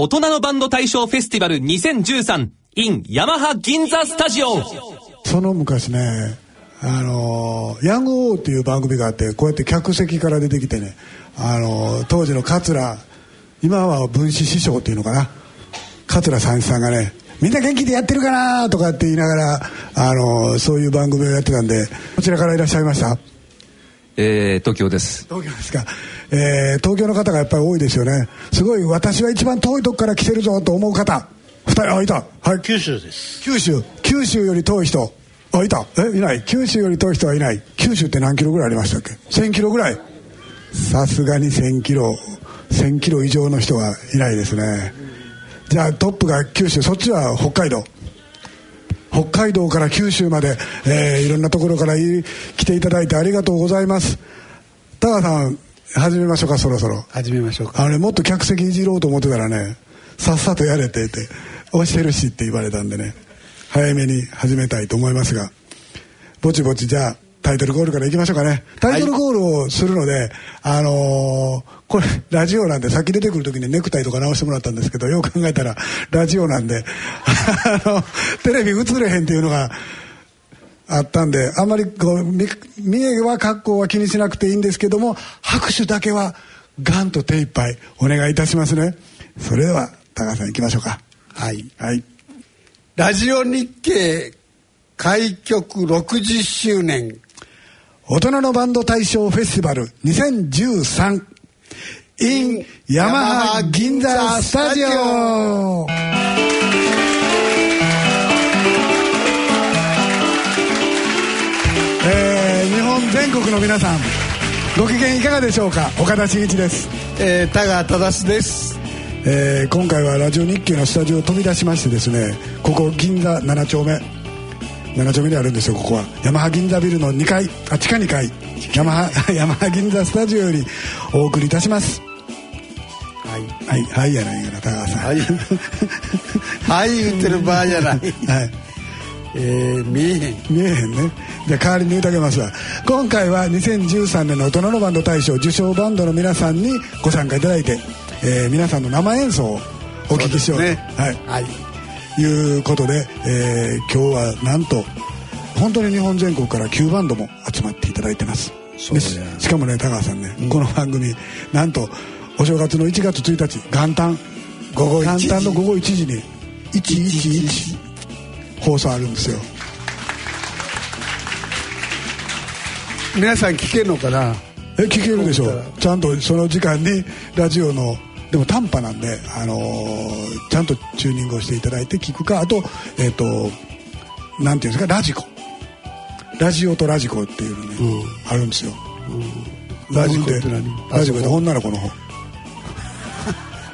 大人のバンド大賞フェスティバル2013 in ヤマハ銀座スタジオその昔ねあのヤングオーっていう番組があってこうやって客席から出てきてねあの当時の桂今は分子師匠っていうのかな。桂三枝さんがねみんな元気でやってるかなとかって言いながらあのそういう番組をやってたんでこちらからいらっしゃいました？えー、東京です。東京ですか、えー、東京の方がやっぱり多いですよね。すごい私は一番遠いとこから来てるぞと思う方。2人あいた。はい。九州です。九州。九州より遠い人。あいた。えいない。九州より遠い人はいない。九州って何キロぐらいありましたっけ？1000キロぐらい。さすがに1000キロ。1000キロ以上の人はいないですね。じゃあトップが九州。そっちは北海道。北海道から九州まで、えー、いろんなところから来ていただいてありがとうございます。田川さん始めましょうかそろそろ。始めましょうか。あれもっと客席いじろうと思ってたらねさっさとやれって言って押してるしって言われたんでね早めに始めたいと思いますがぼちぼちじゃあタイトルコールからいきましょうかね。タイトルコールをするので、はい、あのー、これラジオなんで先出てくる時にネクタイとか直してもらったんですけどよく考えたらラジオなんであのテレビ映れへんっていうのがあったんであんまりこう見えは格好は気にしなくていいんですけども拍手だけはガンと手一杯お願いいたしますね。それでは高橋さん行きましょうか。はい、はい、ラジオ日経開局60周年。大人のバンド大賞フェスティバル2013 in ヤマハ銀座スタジオ全国の皆さんご機嫌いかがでしょうか？岡田真一です、えー、田川忠です。えー、今回はラジオ日経のスタジオを飛び出しましてですねここ銀座7丁目。7丁目にあるんですよここは。ヤマハ銀座ビルの2階あ地下2階。ヤマハ ヤマハ銀座スタジオよりお送りいたします。はい。はいはいやないかな高橋さん。はい。はい言ってる場合じゃない。はいえー、見えへん。見えへんね。じゃあ代わりに言うてあげますわ。今回は2013年の大人のバンド大賞受賞バンドの皆さんにご参加いただいて、えー、皆さんの生演奏をお聞きしようと、ね、はい、はい。いうことで、えー、今日はなんと本当に日本全国から9バンドも集まっていただいてます。でしかもね高橋さんね、うん、この番組なんとお正月の1月1日元旦午後元旦の午後1時に。111放送あるんですよ。皆さん聞けるのかな？え聞けるでしょ。うちゃんとその時間にラジオのでも短波なんで、あのー、ちゃんとチューニングをしていただいて聞くかあとえっ、ー、となんていうんですか？ラジコ。ラジオとラジコっていうのね、うん、あるんですよ、うん、ラジコって何？ラジコ。って女の子の方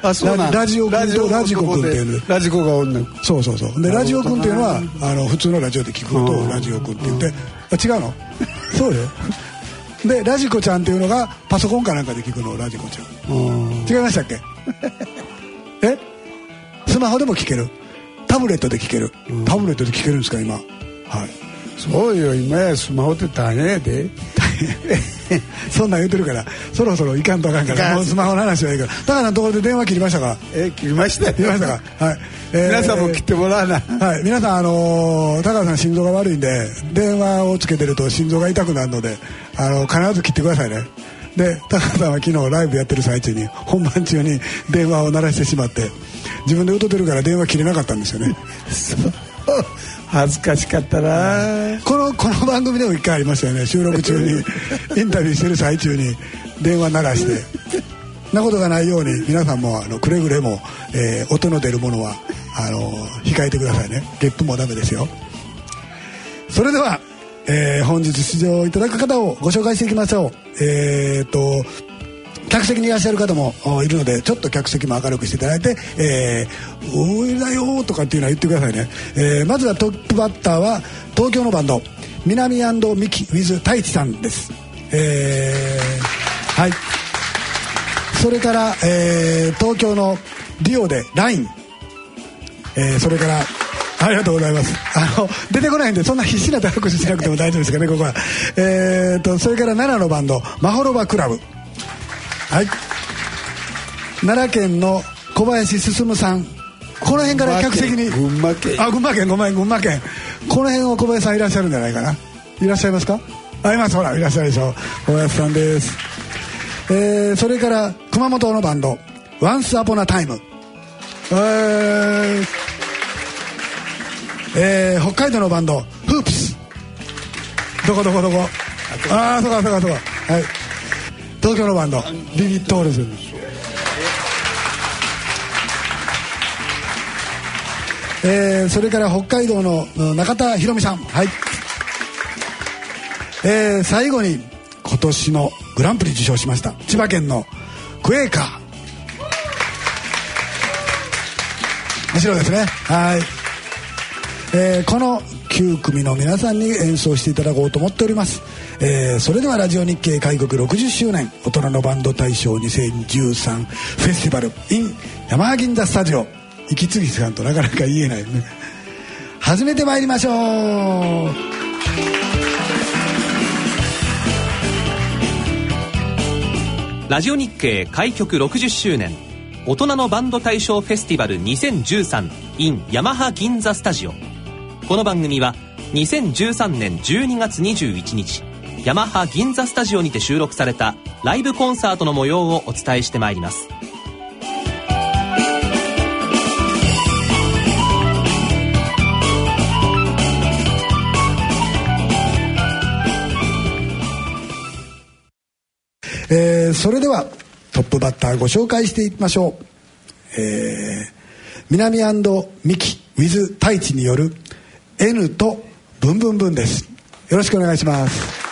あそうなん。ラジオ君とラジコ君っていう。ラジコが女そうそうそう。でラジオ君っていうのはあの普通のラジオで聞くとラジオ君って言ってあ違うの？そうよ。でラジコちゃんっていうのがパソコンかなんかで聞くのをラジコちゃん。違いましたっけ？え？スマホでも聞ける？タブレットで聞ける？タブレットで聞けるんですか今？はい。そうよ。今やスマホって大変やで そんなん言うてるからそろそろいかんとあかんからもうスマホの話はいいから。高さんのところで電話切りましたか？え切りました切りましたか？はい、えー、皆さんも切ってもらわな。はい。皆さんあのー、高田さん心臓が悪いんで電話をつけてると心臓が痛くなるのであのー、必ず切ってくださいね。で高田さんは昨日ライブやってる最中に本番中に電話を鳴らしてしまって自分で歌ってるから電話切れなかったんですよね恥ずかしかったな。このこの番組でも一回ありましたよね。収録中に。インタビューしてる最中に。電話鳴らして。なことがないように皆さんもあのくれぐれも、えー、音の出るものはあの控えてくださいね。ゲップもダメですよ。それでは、えー、本日出場いただく方をご紹介していきましょう。えー、っと客席にいらっしゃる方もいるのでちょっと客席も明るくしていただいて「えー、上だよ」とかっていうのは言ってくださいね、え、まずはトップバッターは東京のバンド南ミキ with 太一さんですえー、はいそれから、え、東京のデュオで LINE、えー、それからありがとうございます。あの、出てこないんで、そんな必死な手拍手しなくても大丈夫ですかね、ここは。えーと、それから奈良のバンド、マホロバクラブ。はい。奈良県の小林進さん。この辺から客席に。群馬県。あ群馬県。ごめん群馬県。この辺は小林さんいらっしゃるんじゃないかな。いらっしゃいますか？あいます。ほらいらっしゃるでしょ。小林さんです。えー、それから熊本のバンド「Once Upon a Time」えーえー、北海道のバンド「フープス」どこどこどこ？ああそうかそうかそうか。はい東京のバンドビビットールズ。えー、それから北海道の中田博美さん。はい。えー、最後に今年のグランプリ受賞しました。千葉県のクエーカー。後ろですね。はい、えー、この9組の皆さんに演奏していただこうと思っております、えー、それではラジオ日経開国60周年大人のバンド大賞2013フェスティバル in 山ハ銀座スタジオ。息継ぎさんとなかなか言えないね。始めてまいりましょう。ラジオ日経開局60周年大人のバンド大賞フェスティバル 2013in ヤマハ銀座スタジオ。この番組は2013年12月21日。ヤマハ銀座スタジオにて収録されたライブコンサートの模様をお伝えしてまいります。えー、それではトップバッターご紹介していきましょう、えー、南ミキ with 太一による N とブンブンブンです。よろしくお願いします。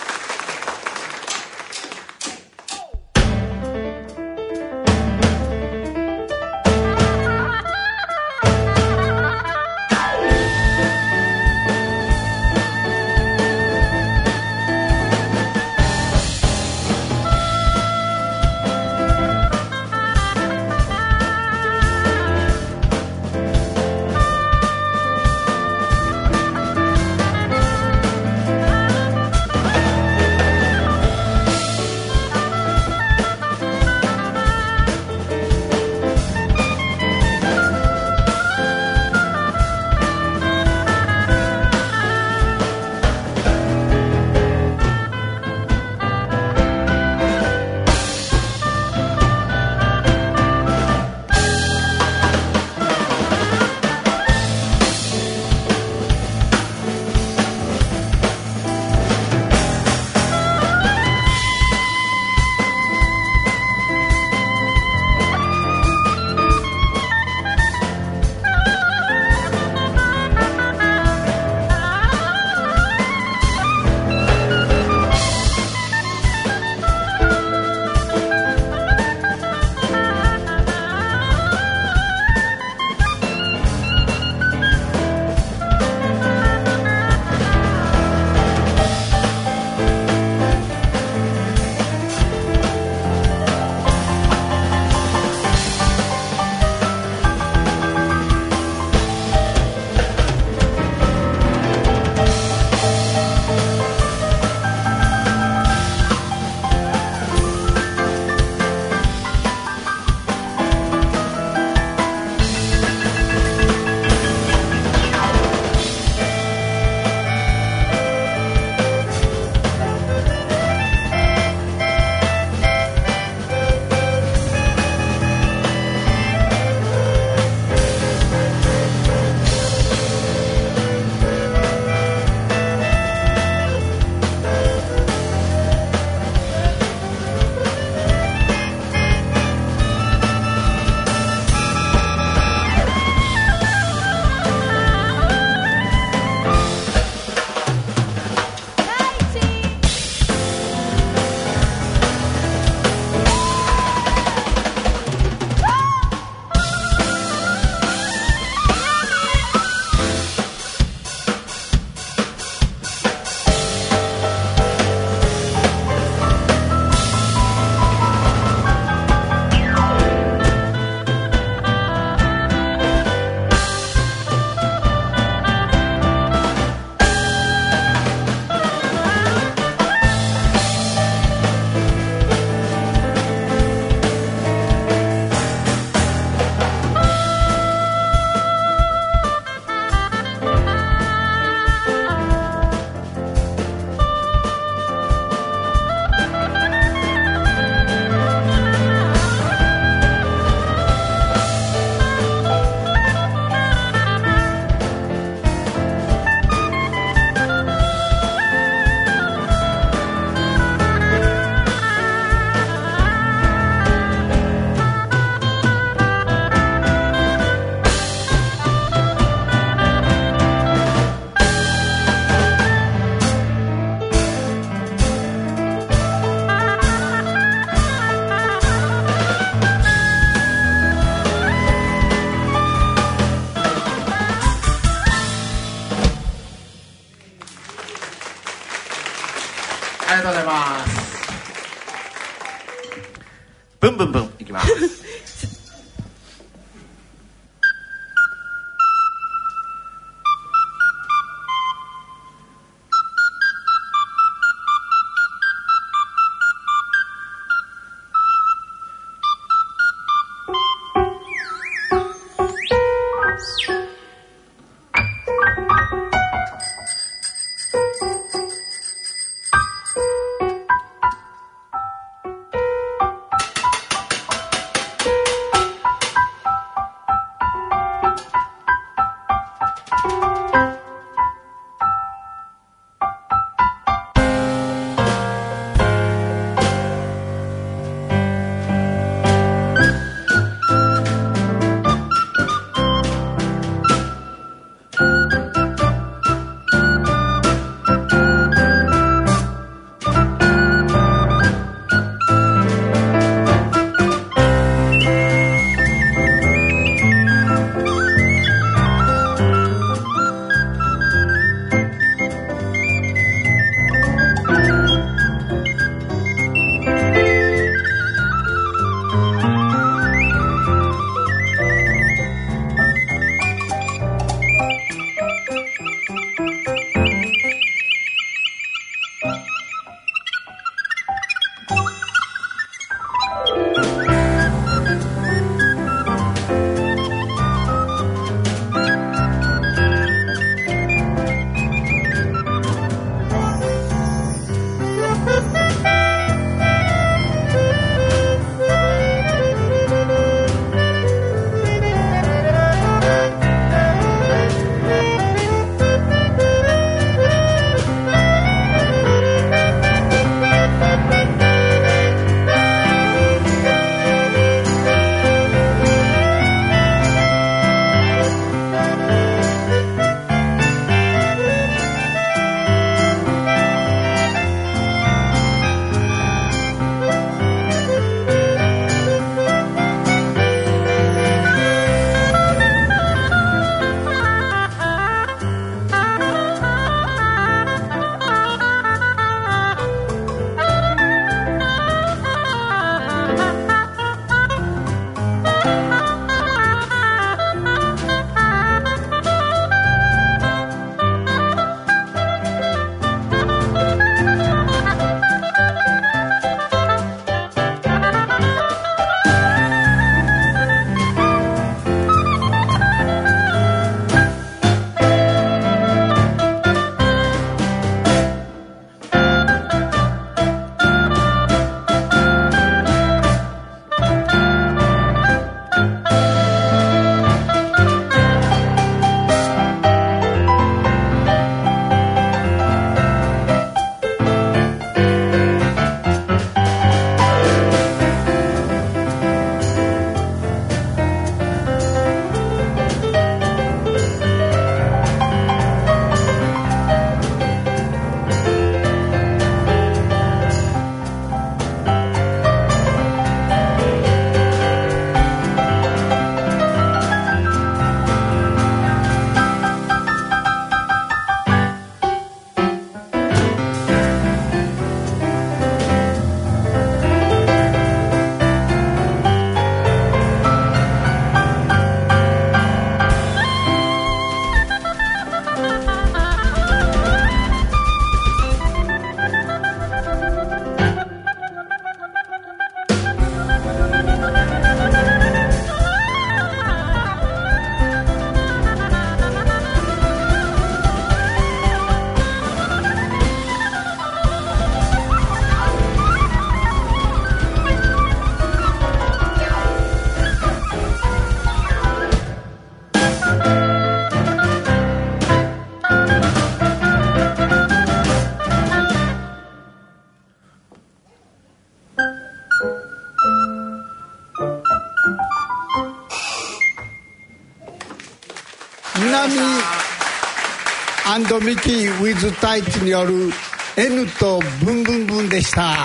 ンミキーウィズタイツによる N とブンブンブンでした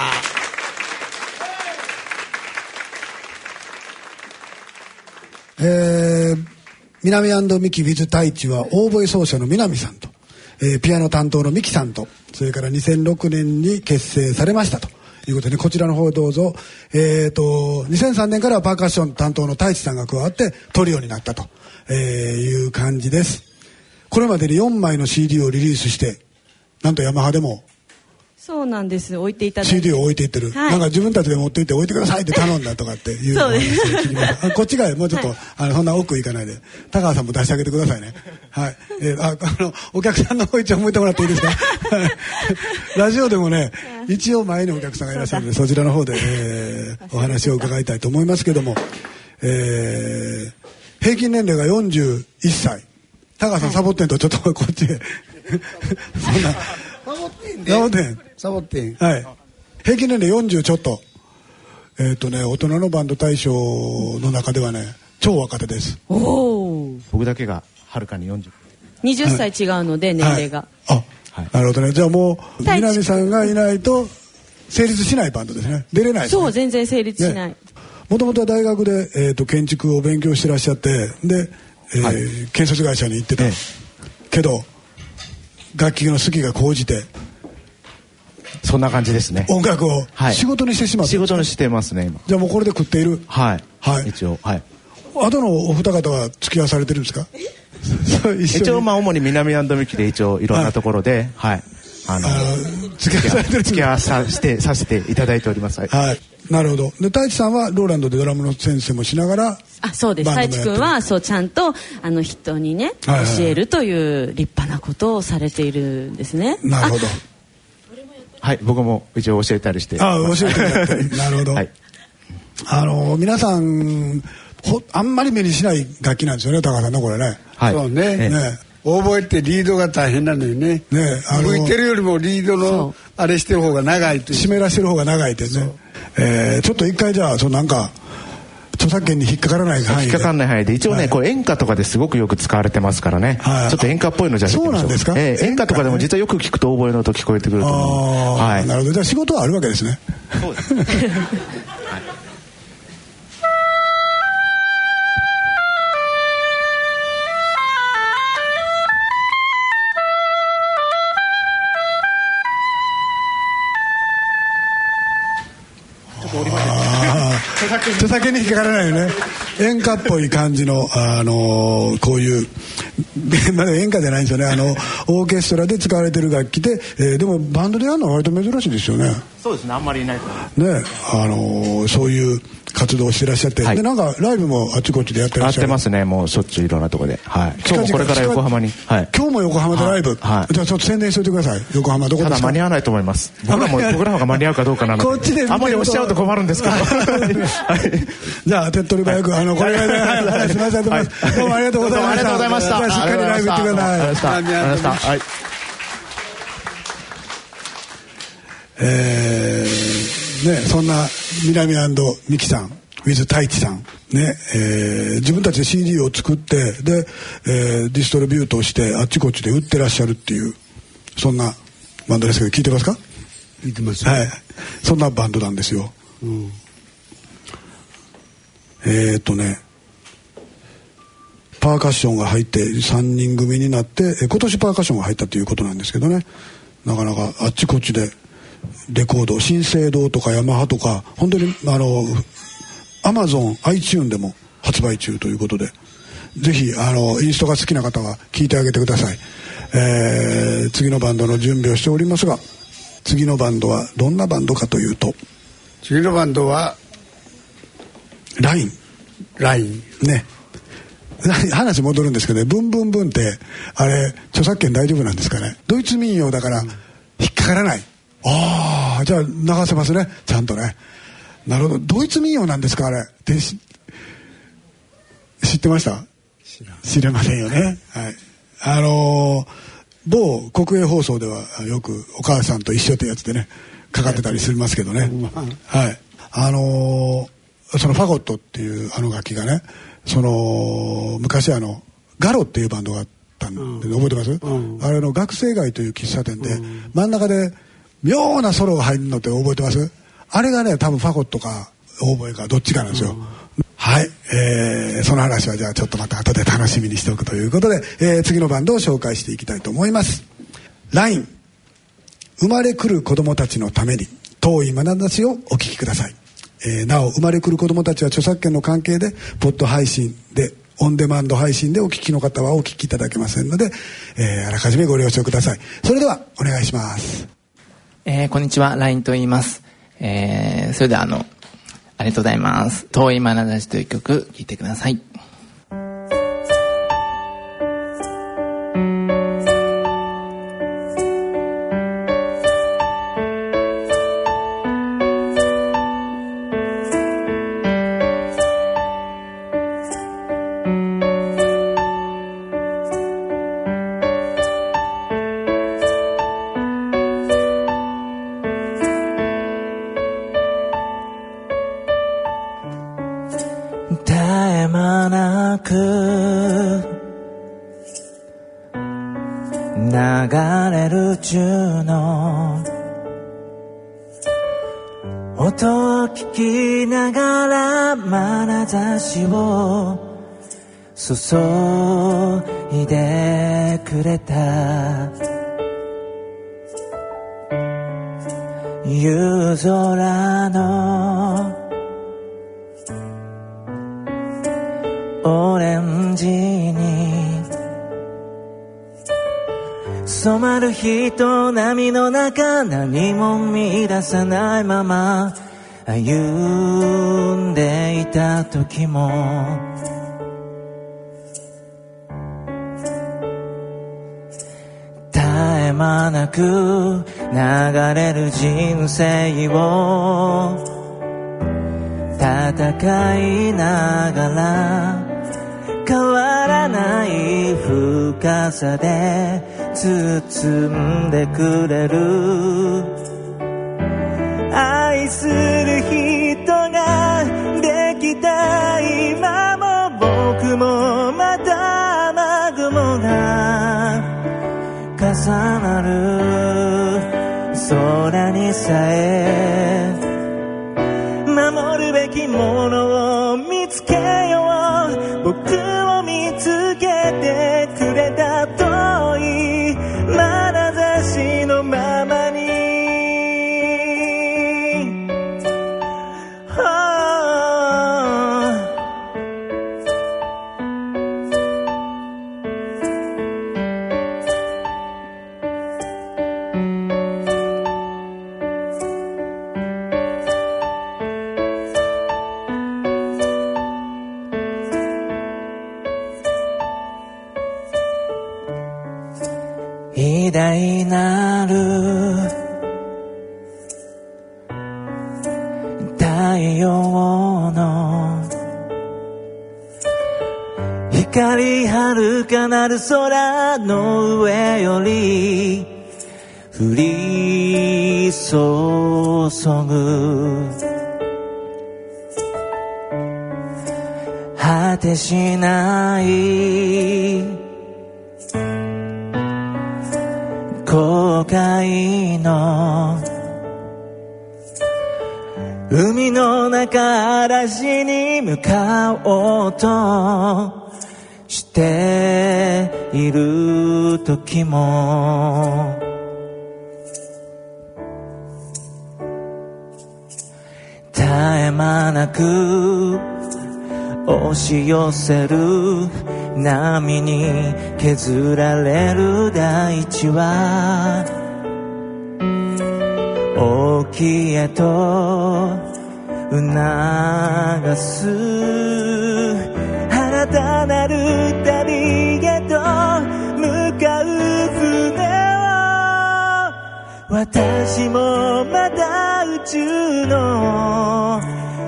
えー、南アンドミキウィズ太一はオーボエ奏者の南さんと、えー、ピアノ担当のミキさんとそれから2006年に結成されましたということで、こちらの方どうぞ。えっ、ー、と、2003年からはパーカッション担当の太一さんが加わってトリオになったと、えー、いう感じです。これまでに4枚の CD をリリースして、なんとヤマハでもそうなんです。置いていただいて。CD を置いていってる、はい、なんか自分たちで持っていって置いてくださいって頼んだとかっていうそうです。こっちがもうちょっと、はい、あのそんな奥行かないで。高川さんも出してあげてくださいね。はい、えー、ああのお客さんの方一応向いてもらっていいですか？ラジオでもね一応前にお客さんがいらっしゃるのでそちらの方で、えー、お話を伺いたいと思いますけども、えー、平均年齢が41歳高川さん、サボってんとちょっとこっちへ。そんな。サボってんで。サボってん。サボってん。はい。平均年齢40ちょっと。えっ、ー、とね大人のバンド大賞の中ではね超若手です。おお僕だけがはるかに40 20歳違うので、年齢が、はい、あ、はい、なるほどね。じゃあもう南さんがいないと成立しないバンドですね。出れない、ね、そう全然成立しない。もともとは大学で、えーと、建築を勉強してらっしゃってで、えーはい、建設会社に行ってた、ええ、けど楽器の好きが高じてそんな感じですね。音楽を仕事にしてしまった、仕事にしてますね今。じゃあもうこれで食っている。はい、はい、一応はい。あとのお二方は付き合わされてるんですか？一応まあ主に南アンドミキで一応いろんなところではい、はい、あの付き合わされてる付き合わさせてさせていただいております。はいなるほど。で太一さんはローランドでドラムの先生もしながらあそうです。太一君はそうちゃんとあの人にね、はいはい、教えるという立派なことをされているんですね。なるほど。はい僕も一応教えたりして。あ教えてやって。なるほど、はい、あの皆さんほあんまり目にしない楽器なんですよね高さんのこれね、はい、そうね。ね。覚えてリードが大変なのよね。ねあの向いてるよりもリードのあれしてる方が長いと湿らしてる方が長いってねえー、ちょっと一回じゃあそのなんか著作権に引っかからない範囲で。引っかからない範囲で。一応ね、はい、これ演歌とかですごくよく使われてますからね、はい、ちょっと演歌っぽいのじゃそうなんですか、えー、演歌とかでも実はよく聞くと覚えの音聞こえてくると思う。はい、なるほど。じゃあ仕事はあるわけですね。そうです引っかからないよね。演歌っぽい感じの、あのー、こういう まだ演歌じゃないんですよね。あのオーケストラで使われてる楽器で、えー、でもバンドでやるのは割と珍しいですよね。そうですね。あんまりいないねあのー、そういう活動してらっしゃって、はい、でなんかライブもあちこちでやってらっしゃる。やってますね。もうしょっちゅういろんなとこで、はい、今日もこれから横浜に、はい、今日も横浜でライブ、はい、じゃあちょっと宣伝しておいてください。横浜どこですか？ただ間に合わないと思います。僕らも僕らが間に合うかどうかなので。こっちであんまり押しちゃうと困るんですけど、はい、じゃあ手っ取り早くあのこれぐらいで、はい、すみませんどうもありがとうございました。ありがとうございました。しっかりライブ行ってください。ありがとうございました。はい。えー、ねそんな南美樹さんウィズ太一さんねえー、自分たちで CD を作ってで、えー、ディストリビュートしてあっちこっちで売ってらっしゃるっていうそんなバンドですけど聞いてますか？聞いてますはい。そんなバンドなんですよ、うん、えー、っとねパーカッションが入って3人組になって今年パーカッションが入ったということなんですけどね。なかなかあっちこっちでレコード新生堂とかヤマハとか本当にあのアマゾン iTune でも発売中ということでぜひあのインストが好きな方は聞いてあげてください、えー、次のバンドの準備をしておりますが次のバンドはどんなバンドかというと次のバンドはラインラインね。話戻るんですけどね「ブンブンブン」ってあれ著作権大丈夫なんですかね。ドイツ民謡だから引っかからない、ああじゃあ流せますね。ちゃんとね。なるほど。ドイツ民謡なんですかあれ。で知ってました？知れませんよね。はい。あのー、某国営放送ではよくお母さんと一緒ってやつでねかかってたりしますけどね。はい。あのー、そのファゴットっていうあの楽器がねその昔あのガロっていうバンドがあったんで、覚えてます、うん、あれの学生街という喫茶店で、真ん中で妙なソロが入るのって覚えてます？あれがね多分ファゴットかオーボエかどっちかなんですよ、はい、えー、その話はじゃあちょっとまた後で楽しみにしておくということで、えー、次のバンドを紹介していきたいと思います。LINE 生まれくる子供たちのために遠い眼差しをお聞きください、えー、なお生まれくる子どもたちは著作権の関係でポッド配信でオンデマンド配信でお聞きの方はお聞きいただけませんので、えー、あらかじめご了承ください。それではお願いしますえー、こんにちは LINE と言います、えー、それではあのありがとうございます。遠い眼差しという曲聴いてください。注いでくれた。夕空のオレンジに染まる人波の中何も見出さないまま歩んでいた時もまなく流れる人生を。戦いながら変わらない深さで包んでくれる。愛する人なる。空にさえ。守るべきものの上より降り注ぐ。果てし時も。絶え間なく押し寄せる。波に削られる大地は。沖へと。促す。新たなる私もまだ宇宙の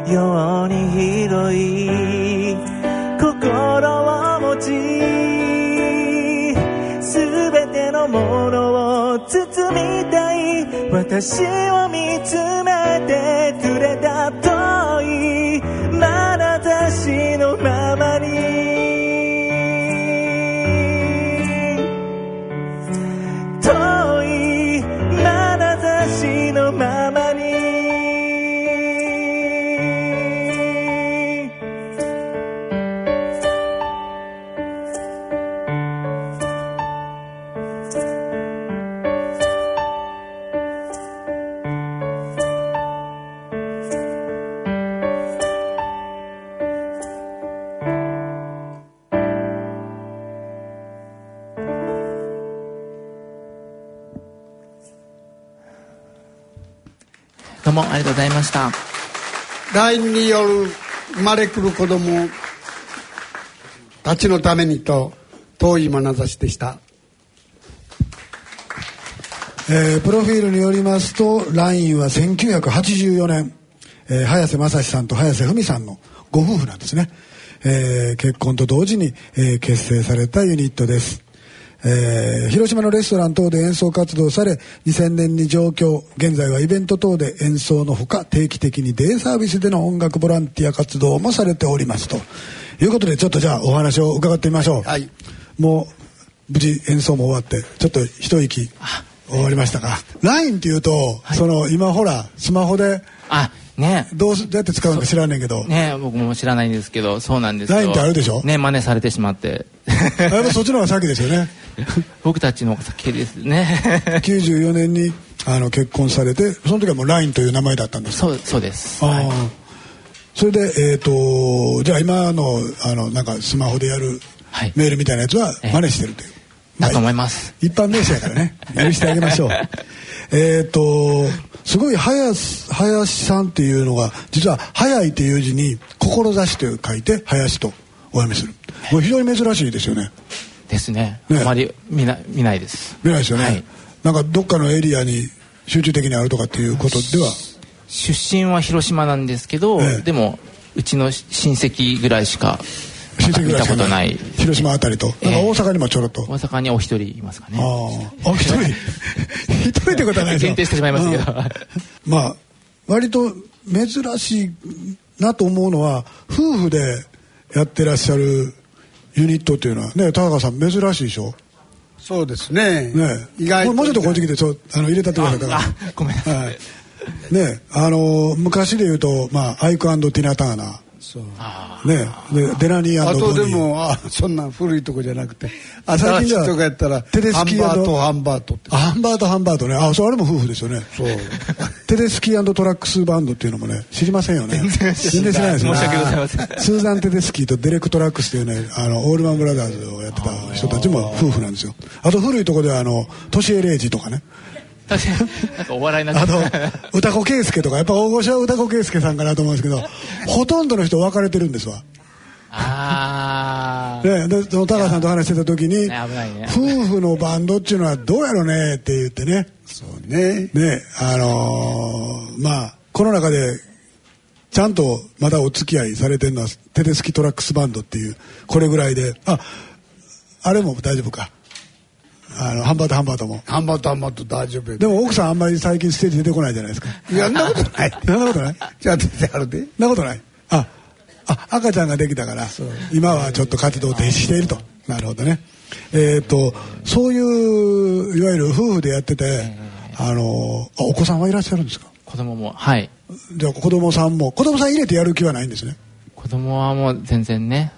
ように広い心を持ち全てのものを包みたい。私を見つめてくれた。とした。LINE による生まれくる子供たちのためにと遠い眼差しでした。えー、プロフィールによりますと LINE は1984年、えー、早瀬正史さんと早瀬文さんのご夫婦なんですね、えー、結婚と同時に、えー、結成されたユニットですえー、広島のレストラン等で演奏活動され2000年に上京現在はイベント等で演奏のほか定期的にデイサービスでの音楽ボランティア活動もされておりますと。いうことでちょっとじゃあお話を伺ってみましょう、はい、もう無事演奏も終わってちょっと一息終わりましたか LINE っていうと、はい、その今ほらスマホであね。どうどうやって使うのか知らないけど。ね僕も知らないんですけどそうなんですよ。LINE ってあるでしょ？ね真似されてしまって。やっぱそっちの方が先ですよね。僕たちの先ですね。94年にあの結婚されてその時はもう LINE という名前だったんですそうそうです。あ、はい、それでえっ、ー、とじゃあ今のあのなんかスマホでやるメールみたいなやつは真似してるという、えー、だと思います、一般名詞やからね。許してあげましょう。えっとすごい林林さんっていうのが実は「早い」っていう字に「志」と書いて「林」とお読みする。もう非常に珍しいですよね。ですね、ね、あまり見な見ないです見ないです。よね、はい、なんかどっかのエリアに集中的にあるとかっていうことでは？出身は広島なんですけど、ええ、でもうちの親戚ぐらいしか親戚見たことない。広島あたりと、えー、大阪にもちょろっと。大阪にお一人いますかね。ああ。一人？一人ってことはないです限定してしまいますけど。まあ割と珍しいなと思うのは夫婦でやってらっしゃるユニットっていうのはね田中さん珍しいでしょ？そうですね。ね意外もうちょっとこっち来てちょあの入れたってくださいから。ごめんなさい、はい、ねあの昔で言うと、まあ、アイクティナ・ターナ。ーそう。ね。でデラニーあとでもあそんな古いとこじゃなくて。新しいとかやったらテレスキーハンバートハンバートって。ハンバートハンバートね。あそれあれも夫婦ですよね。そう。テデスキートラックスバンドっていうのもね知りませんよね。全然知らない。ですね。申し訳ございません。スーザン・テデスキーとデレク・トラックスっていうねあのオールマン・ブラザーズをやってた人たちも夫婦なんですよ。あと古いとこではあのトシエレイジとかねなんかお笑いなあの唄子啓助とかやっぱ大御所は唄子啓助さんかなと思うんですけど ほとんどの人別れてるんですわ。ああねでその高橋さんと話してた時に、ねね、夫婦のバンドっていうのはどうやろうねって言ってね。そうね。ねあのー、まあこの中でちゃんとまだお付き合いされてるのはテテスキトラックスバンドっていうこれぐらいでああれも大丈夫かあのハンバートハンバートも。ハンバートハンバート大丈夫で。も奥さんあんまり最近ステージ出てこないじゃないですか。いやんなことない。そんなことない。じゃあ出てあるでなことない。ああ赤ちゃんができたから今はちょっと活動停止していると。なるほどね。えっ、ー、とそういういわゆる夫婦でやっててあのあお子さんはいらっしゃるんですか？子供もはい。じゃあ子供さんも子供さん入れてやる気はないんですね。子供はもう全然ね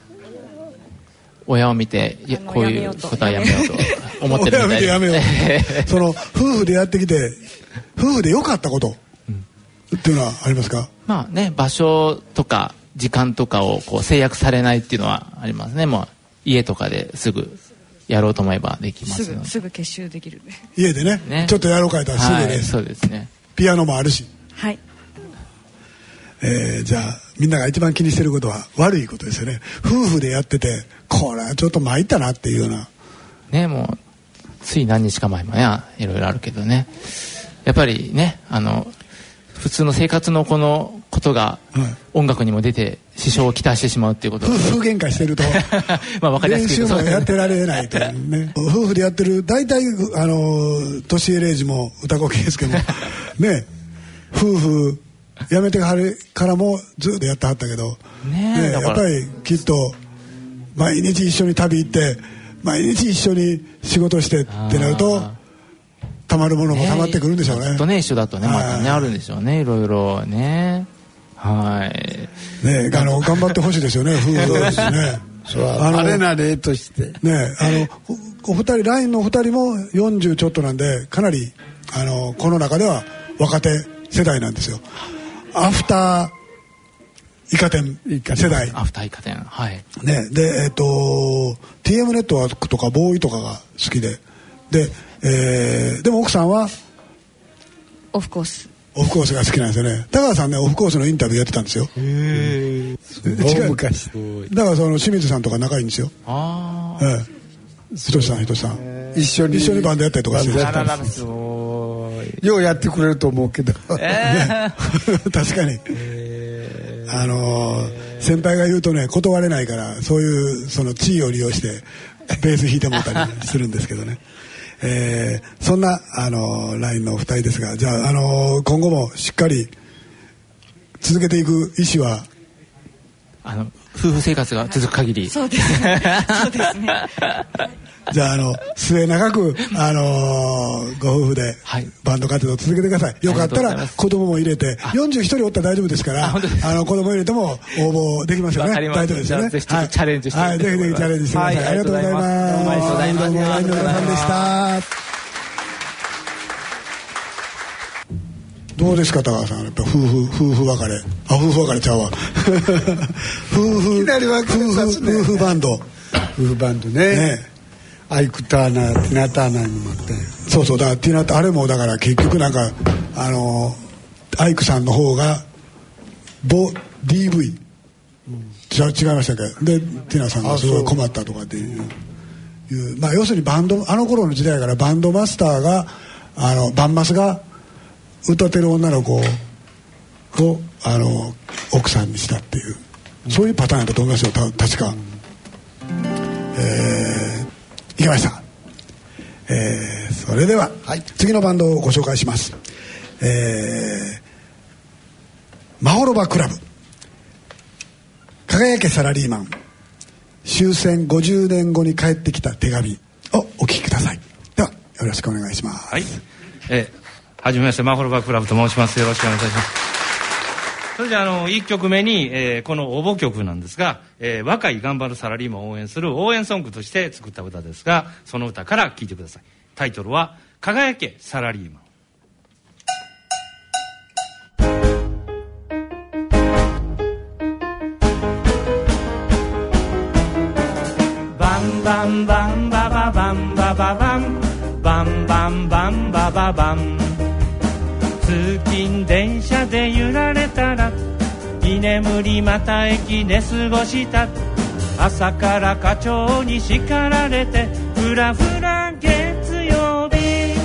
親を見ていやこういうことはやめようと 思ってるみたいでやめよう。その夫婦でやってきて夫婦で良かったこと、っていうのはありますか？まあね場所とか時間とかをこう制約されないっていうのはありますね。もう家とかですぐやろうと思えばできますすぐすぐ結集できる家でね、ね、ちょっとやろうかいたらすぐで、はい、そうですね。ピアノもあるし。はい。えー、じゃあみんなが一番気にしてることは悪いことですよね。夫婦でやっててこれはちょっと参ったなっていうような。ねもうつい何日か前もねいろいろあるけどね。やっぱりねあの普通の生活のこのことが音楽にも出て支障をきたしてしまうっていうこと。夫婦喧嘩してると。まあ分かりやすく練習もやってられないという。ね 夫婦でやってる大体あの年江礼二も歌子圭介も。ね。夫婦辞めてからもずっとやってはったけど、ねね、やっぱりきっと毎日一緒に旅行って毎日一緒に仕事してってなるとたまるものもたまってくるんでしょうね。ねとね一緒だとねまたねあるんでしょうねいろいろね。はい。ねあの頑張ってほしいですよね 夫婦ですね。あのれな例としてねあのお二人 LINE のお二人も40ちょっとなんでかなりあのこの中では若手世代なんですよ。アフターイカ天世代。アフターイカ天。はい。ね。でえっ、ー、と TM ネットワークとかボーイとかが好きで。で、えー、でも奥さんは？オフコース。オフコースが好きなんですよね。高橋さんねオフコースのインタビューやってたんですよ。へえ大昔だからその清水さんとか仲いいんですよ。ああええ。ひとしさんひとしさん。一緒に。一緒にバンドやったりとかしてあらららすごい。ようやってくれると思うけど。え 確かに、あのー先輩が言うとね断れないからそういうその地位を利用してベース弾いてもらったりするんですけどね、えーそんな、あのーラインのお二人ですがじゃあ、あのー今後もしっかり続けていく意思は？あの夫婦生活が続く限り。そうですね。そうですね じゃあ、あの、末永く、あのーご夫婦ではい、バンド活動を続けてください。よかったら子供も入れて、41人おったら大丈夫ですから、あの、子供入れても応募できますよね。大丈夫ですよね。ぜひチャレンジしてみはい、ぜひぜひチャレンジしてください。はいありがとうございます。ありがとうございますどうも、ラインの皆さんでした。どうですか高橋さん。やっぱ夫婦夫婦別れ。あ夫婦別れちゃうわ。夫婦夫婦バンド。夫婦バンドね。ねアイク・ターナーティナ・ターナーにもあって。そうそうだからティナってあれもだから結局なんかあのアイクさんの方がボ DV 違う違いましたっけ？でティナさんがすごい困ったとかっていう。いうまあ要するにバンドあの頃の時代からバンドマスターがあのバンマスが歌ってる女の子をあの奥さんにしたっていう。そういうパターンだと思いますよた確か。えー、いけました。えーそれでは、次のバンドをご紹介します。えー、マホロバクラブ。輝けサラリーマン。終戦50年後に帰ってきた手紙をお聞きください。では、よろしくお願いします。はい。えー、はじめまして、マホロバクラブと申します。よろしくお願いいたします。それじゃあ、の、1曲目に、えーこの応募曲なんですが、えー若い頑張るサラリーマンを応援する応援ソングとして作った歌ですが、その歌から聴いてください。タイトルは、輝けサラリーマン。バンバンバンバババンバババンバンバンバンバババン通勤電車で揺られたら居眠りまた駅寝過ごした。朝から課長に叱られてふらふら月曜日。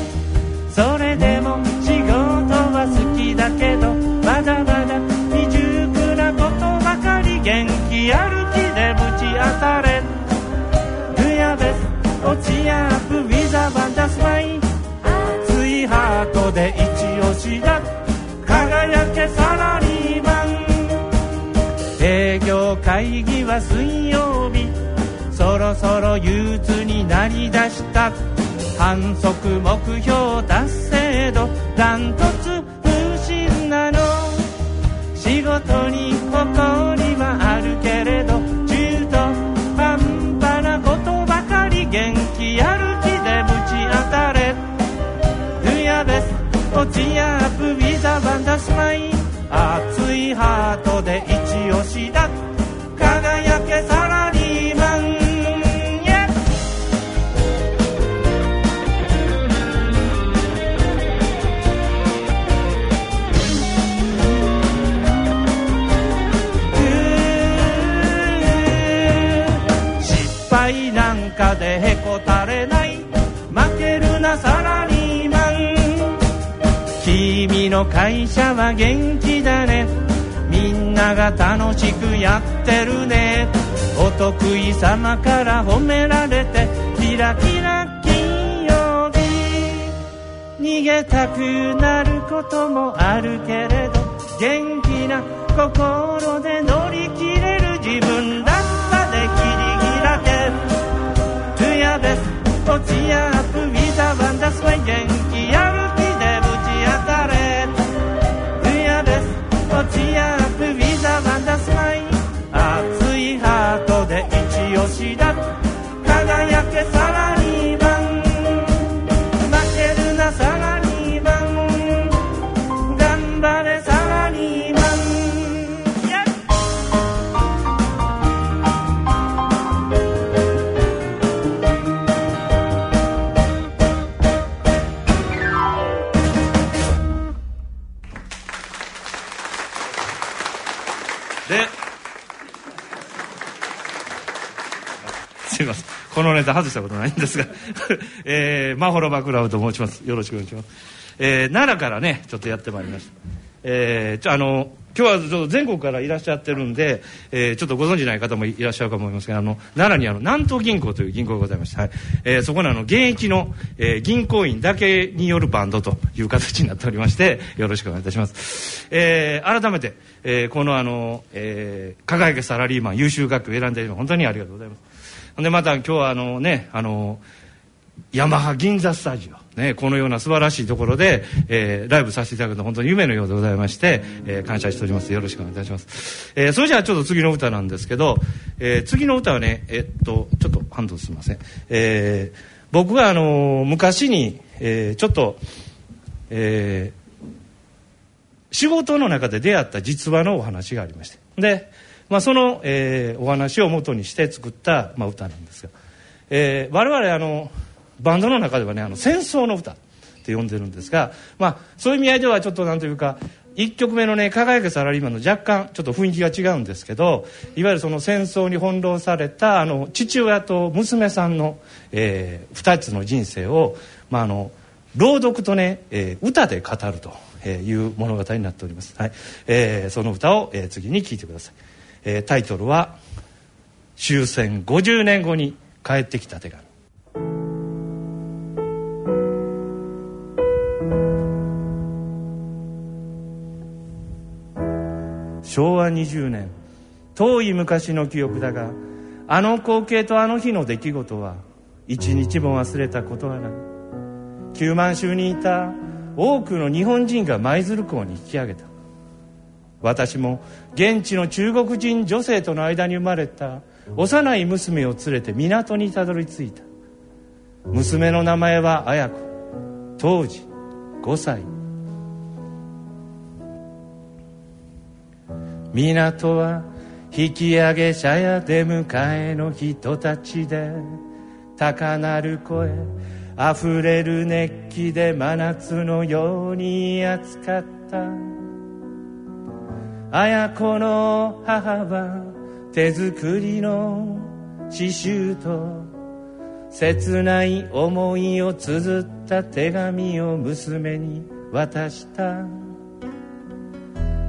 それでも仕事は好きだけどまだまだ未熟なことばかり元気ある気でぶち当たれ。ルヤベス落ちやプウィザバンダスマイ熱いハートでだ。輝けサラリーマン。営業会議は水曜日。そろそろ憂鬱になりだした。反則目標達成度。ダントツ不審なの。仕事に誇りはあるけれど落ちやプウィザバンダスマイ熱いハートの会社は元気だね。みんなが楽しくやってるね。お得意様から褒められてキラキラ金曜日。逃げたくなることもあるけれど元気な心で乗りしたことないんですが、えー、マホロバクラブと申します。よろしくお願いします、えー、奈良からねちょっとやってまいりました。えー、ちょあの今日はちょっと全国からいらっしゃってるんで、えー、ちょっとご存じない方もいらっしゃるかと思いますがあの奈良にあの南東銀行という銀行がございまして、はい。えー、そこのあの現役の、えー、銀行員だけによるバンドという形になっておりましてよろしくお願いいたします、えー、改めて、えー、このあの、えー、輝けサラリーマン優秀学級選んでいるの本当にありがとうございます。でまた今日はあのねあのヤマハ銀座スタジオ。ね、このような素晴らしいところで、えー、ライブさせていただくのは本当に夢のようでございまして、えー、感謝しております。よろしくお願いいたします、えー、それじゃあちょっと次の歌なんですけど、えー、次の歌はねえっとちょっとハンドすみません、えー、僕があの昔に、えー、ちょっと、えー、仕事の中で出会った実話のお話がありまして。で、まあ、その、えー、お話を元にして作った、まあ、歌なんですが、えー、我々あのバンドの中ではねあの戦争の歌って呼んでるんですが、まあ、そういう意味合いではちょっとなんというか1曲目のね「輝けサラリーマン」の若干ちょっと雰囲気が違うんですけどいわゆるその戦争に翻弄されたあの父親と娘さんの、えー、2つの人生を、まあ、あの朗読とね、えー、歌で語るという物語になっております、はい。えー、その歌を、えー、次に聴いてください、えー、タイトルは「終戦50年後に帰ってきた手紙」昭和20年遠い昔の記憶だがあの光景とあの日の出来事は一日も忘れたことはない。九万州にいた多くの日本人が舞鶴港に引き上げた。私も現地の中国人女性との間に生まれた幼い娘を連れて港にたどり着いた。娘の名前は綾子。当時5歳。港は引き上げ車や出迎えの人たちで高鳴る声溢れる熱気で真夏のように暑かった。綾子の母は手作りの刺繍と切ない思いを綴った手紙を娘に渡した。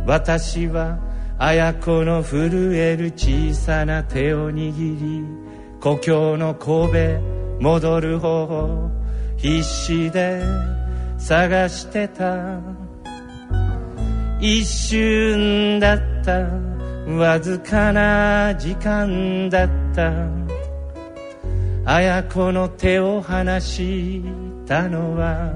私は綾子の震える小さな手を握り故郷の神戸戻る方を必死で探してた。一瞬だった。わずかな時間だった。綾子の手を離したのは。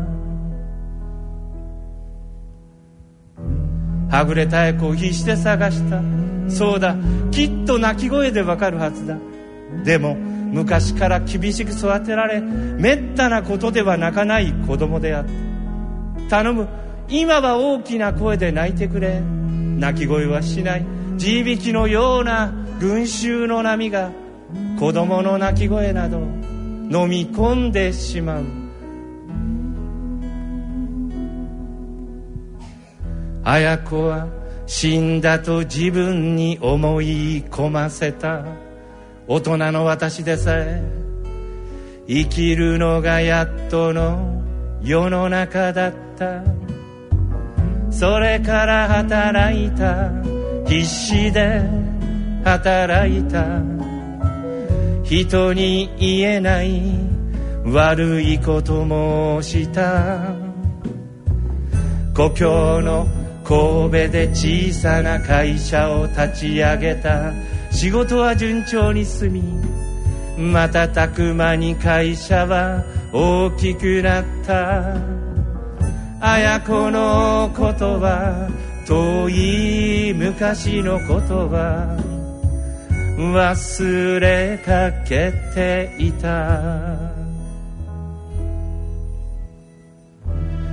はぐれた子を必死で探した。そうだ。きっと泣き声でわかるはずだ。でも昔から厳しく育てられめったなことでは泣かない子供であった。頼む。今は大きな声で泣いてくれ。泣き声はしない。地引きのような群衆の波が子供の泣き声など飲み込んでしまう。綾子は死んだと自分に思い込ませた。大人の私でさえ生きるのがやっとの世の中だった。それから働いた必死で働いた。人に言えない悪いこともした。故郷の神戸で小さな会社を立ち上げた。仕事は順調に進み瞬く間に会社は大きくなった。綾子のことは遠い昔のことは忘れかけていた。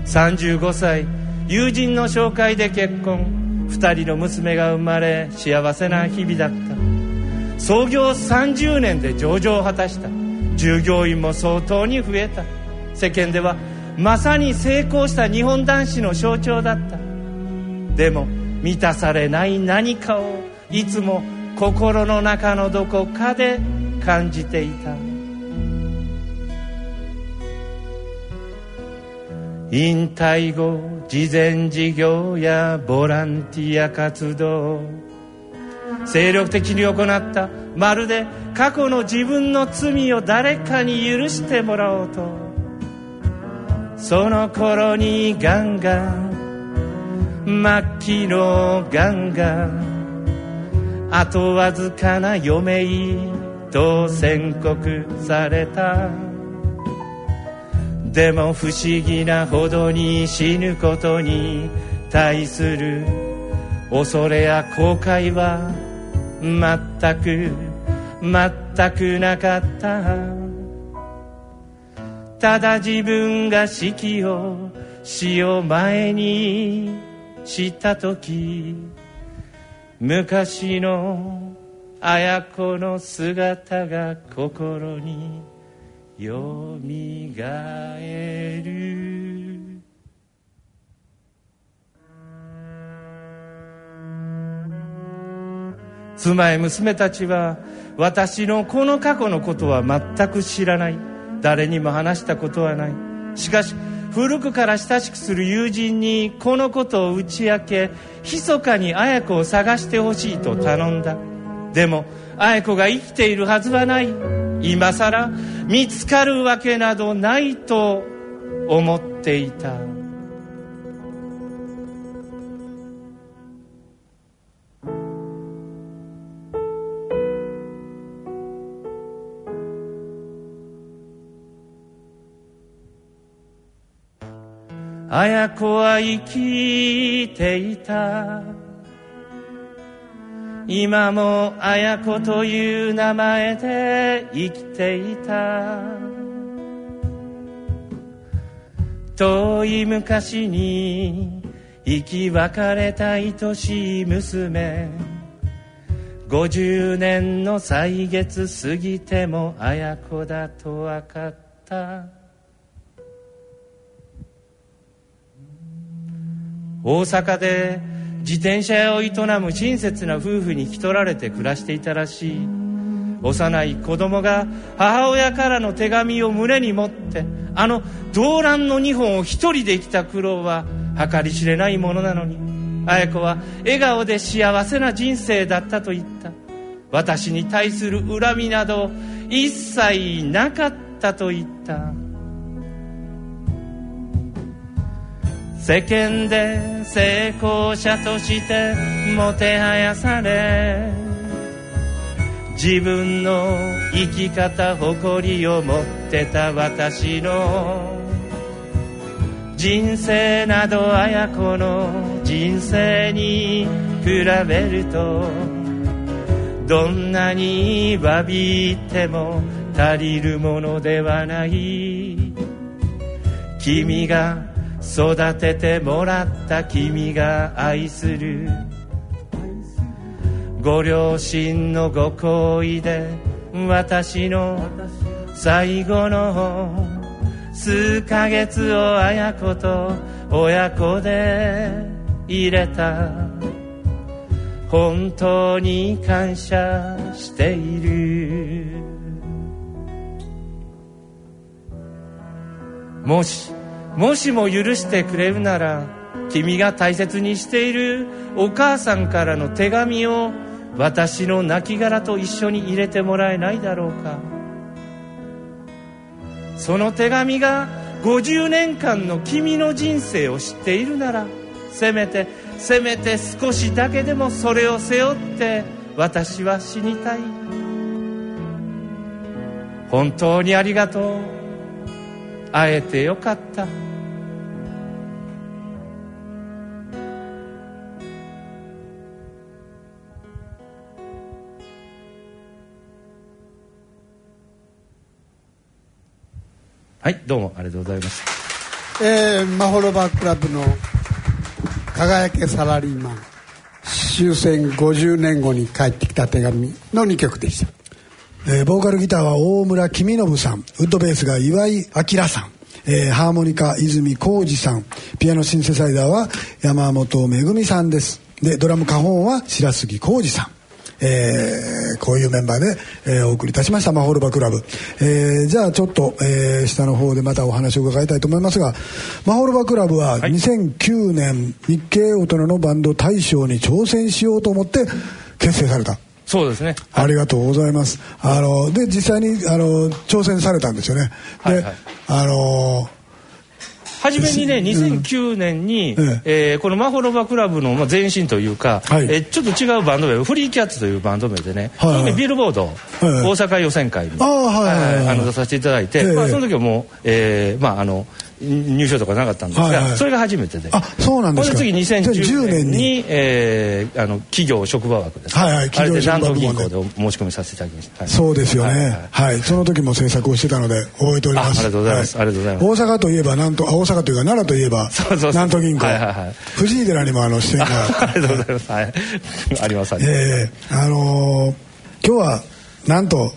35歳友人の紹介で結婚。2人の娘が生まれ幸せな日々だった。創業30年で上場を果たした。従業員も相当に増えた。世間ではまさに成功した日本男子の象徴だった。でも満たされない何かをいつも心の中のどこかで感じていた。引退後慈善事業やボランティア活動。精力的に行った。まるで過去の自分の罪を誰かに許してもらおうと。その頃にガンガン末期のガンガンあとわずかな余命と宣告された。でも不思議なほどに死ぬことに対する恐れや後悔は全く全くなかった。ただ自分が死期を死を前にした時昔の綾子の姿が心によみがえる。妻や娘たちは私のこの過去のことは全く知らない。誰にも話したことはない。しかし古くから親しくする友人にこのことを打ち明け密かに綾子を探してほしいと頼んだ。でも綾子が生きているはずはない。今さら見つかるわけなどないと思っていた。綾子は生きていた。今も綾子という名前で生きていた。遠い昔に生き別れた愛しい娘。50年の歳月過ぎても綾子だと分かった。大阪で自転車屋を営む親切な夫婦に引き取られて暮らしていたらしい。幼い子供が母親からの手紙を胸に持ってあの動乱の2本を一人で生きた苦労は計り知れないものなのに綾子は笑顔で幸せな人生だったと言った。私に対する恨みなど一切なかったと言った。世間で成功者としてもてはやされ自分の生き方誇りを持ってた私の人生など綾子の人生に比べるとどんなに詫びても足りるものではない。君が育ててもらった君が愛する。ご両親のご好意で私の最後の数ヶ月を綾子と親子で入れた。本当に感謝している。もしもしも許してくれるなら君が大切にしているお母さんからの手紙を私の亡骸と一緒に入れてもらえないだろうか。その手紙が50年間の君の人生を知っているならせめてせめて少しだけでもそれを背負って私は死にたい。本当にありがとう。会えてよかった。はいどうもありがとうございましたえー、マホロバクラブの輝けサラリーマン。終戦50年後に帰ってきた手紙の2曲でした、えー、ボーカルギターは大村公信さん。ウッドベースが岩井明さん。えー、ハーモニカ泉浩二さん。ピアノシンセサイザーは山本めぐみさんです。でドラムカホンは白杉浩二さん。えーこういうメンバーで、えーお送りいたしました「マホルバクラブ」えーじゃあちょっと、えー下の方でまたお話を伺いたいと思いますがマホルバクラブは2009年日系大人のバンド大賞に挑戦しようと思って結成された。そうですね。ありがとうございます。あので実際にあの挑戦されたんですよね。で、あの初めにね2009年に、えーこのマホロバクラブのまあ前身というか、えーちょっと違うバンド名フリーキャッツというバンド名でね、はい。はいビルボード、はいはい大阪予選会に、出させていただいて、ええ。まあ、その時はもう、えーまああの入賞とかなかったんですが、はいはい。それが初めてで。あそうなんですか。次じゃあ2010 10年年にに。えーあの企業職場枠です、はいはい企業職場銀行でお申し込みさせていただきました、はい。そうですよね。はい、その時も制作をしてたので覚えております。あありがとうございます。はありがとうございます。大阪といえばなんとあ大阪というか奈良といえばそうそう南東銀行、はいはいはい。藤井寺にもあの支店が。ありがとうございます、はい、ありますあります、ええ。あのー今日はなんと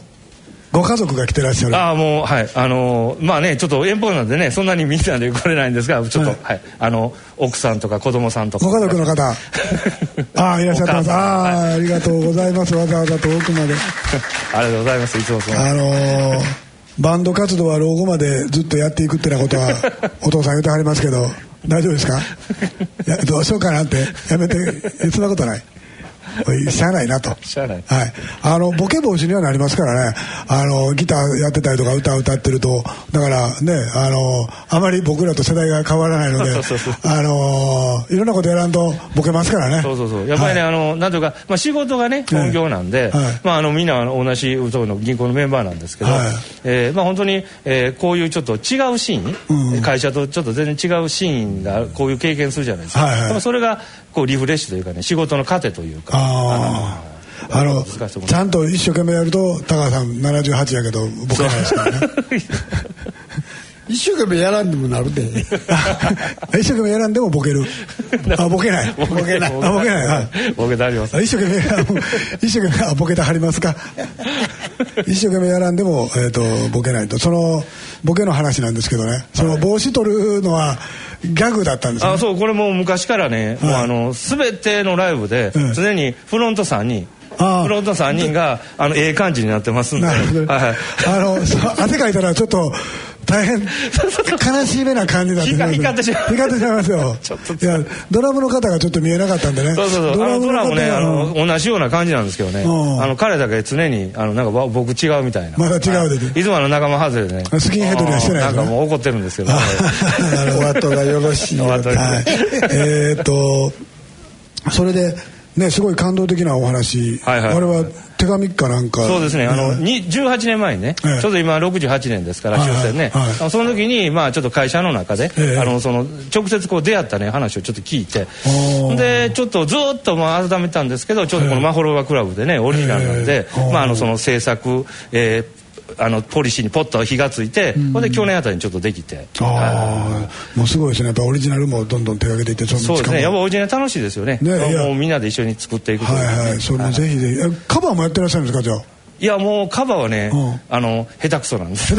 ご家族が来てらっしゃる。ああもうはい。あのーまあねちょっと遠方なんでねそんなにみんなで来れないんですがちょっとはい、あの奥さんとか子供さんとか。ご家族の方。ああいらっしゃってます。お母さん。ああ、ありがとうございます。わざわざ遠くまで。ありがとうございますいつもそのあのーバンド活動は老後までずっとやっていくってなことは お父さん言ってはりますけど大丈夫ですか？どうしようかなって。やめて。そんなことない しゃあないなと。しゃあない。はい、あのボケ防止にはなりますからね。あのギターやってたりとか歌歌ってると。だからねあのあまり僕らと世代が変わらないので あのいろんなことやらんとボケますからね。そうそうそう。やっぱりね、あのなんというか、まあ、仕事がね本業なんで、はい。まあ、あのみんなあの同じそうの銀行のメンバーなんですけど、はい。えーまあ、本当に、えーこういうちょっと違うシーン、会社とちょっと全然違うシーンがこういう経験するじゃないですか、はいはい。それがこうリフレッシュというかね仕事の糧というか。あああのちゃんと一生懸命やると高橋さん78やけどボケないですからね。一生懸命やらんでもなるで。一生懸命やらんでもボケる。あボケない。ボケない。あボケない。はい。ボケてありま一生懸命あ一生懸命あボケてはりますか？一生懸命やらんでも、えー、とボケないと。そのボケの話なんですけどね。その帽子取るのはギャグだったんですね。あそうこれもう昔からね、もうあの全てのライブでうん常にフロント3人、ああ。フロント3人があのええ感じになってますんで、はいはい。あの汗かいたらちょっと大変悲しめな感じだった光光ってしまう。光ってしまいますよ。いやドラムの方がちょっと見えなかったんでね。そうそうそう。ドラムねあの同じような感じなんですけどね。うん。あの彼だけ常にあのなんかわ僕違うみたいな。まだ違うでい。つもあの仲間外れでね。スキンヘッドにはしてないなんかもう怒ってるんですけど、お 後がよろしいよ。うでえーっとそれでねすごい感動的なお話、はいはい。あれは手紙かなんか。そうですね、あの、に18年前にね、ええ。ちょうど今68年ですから、はいはい。終戦ね、はい。あのその時に、まあちょっと会社の中で、ええ。あの、その、直接こう出会ったね、話をちょっと聞いて。で、ちょっとずっとまあ改めたんですけど、ちょっとこのマホロバクラブでね、オリジナルなんでええ、まああの、その制作、えーあのポリシーにポッと火がついて、ほんで去年あたりにちょっとできて、ああもうすごいですね。やっぱオリジナルもどんどん手がけていってそうですね、やっぱオリジナル楽しいですよね。ねもうみんなで一緒に作っていくはいはい。それもぜひぜひ。えカバーもやってらっしゃるんですかじゃあ？いやもうカバーはね、うん。あの下手くそなんです。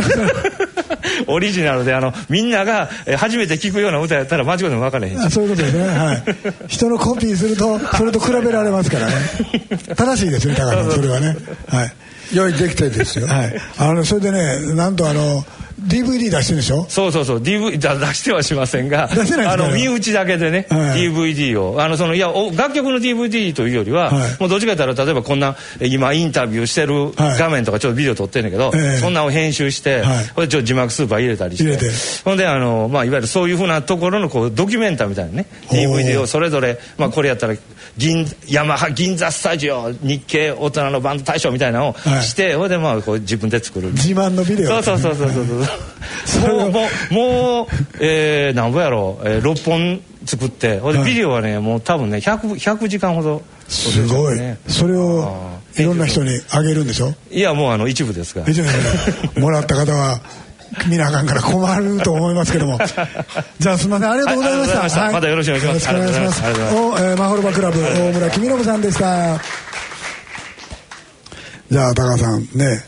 オリジナルであのみんながえ初めて聴くような歌やったら間違いでも分からへんし。あそういうことですね。はい。人のコピーするとそれと比べられますからね。正しいですね高橋さん。それはね。はい用意できてですよ。はい。あのそれでねなんとあの DVD 出してるんでしょ？そうそうそう。DV だ出してはしませんが出してないですかあの身内だけでね、はい。DVD を。あのそのいやお楽曲の DVD というよりは、はい。もうどっちかというと例えばこんなえ今インタビューしてるはい。画面とかちょっとビデオ撮ってんだけど、ええ。そんなのを編集して、はい。ほんでちょっと字幕スーパー入れたりして。入れて。ほんであの、まあ、いわゆるそういうふうなところのこうドキュメンタみたいなね DVD をそれぞれ、まあ、これやったら銀ヤマハ銀座スタジオ日系大人のバンド大賞みたいなのをはい。して、ほんでまあこう自分で作る。自慢のビデオ。そうそうそうそうそうそう。もうもうもうえー、なんぼやろう、えー、6本作って。ほんではい。ビデオはねもう多分ね 100, 100時間ほど。すごい。ね。それをいろんな人にあげるんでしょ？いやもうあの一部ですが一応ねもらった方は 見なあかんから困ると思いますけども。じゃあすみません。ありがとうございました,、はいました。よろしくお願いします。よろしくお願いします。お、えーマホルバクラブ大村公信さんでした。じゃあ高橋さんね、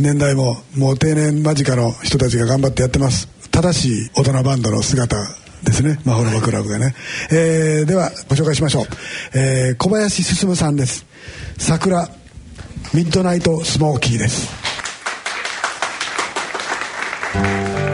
年代ももう定年間近の人たちが頑張ってやってます。正しい大人バンドの姿ですね。マホルバクラブがね、えーではご紹介しましょう、えー小林進さんです。桜ミッドナイトスモーキーです冬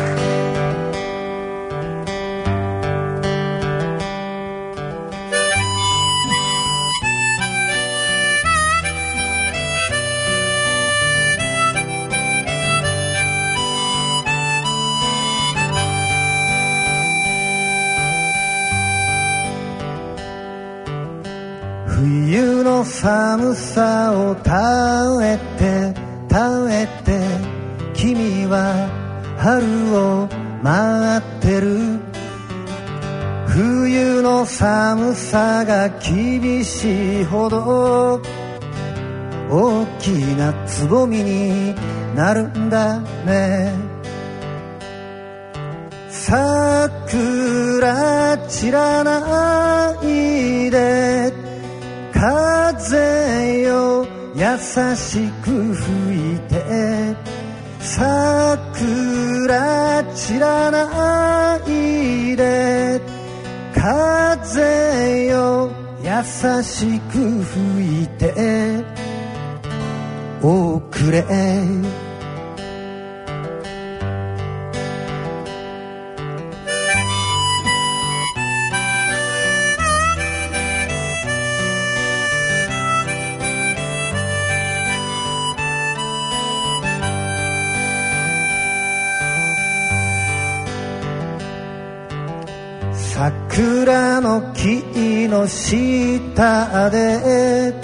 下で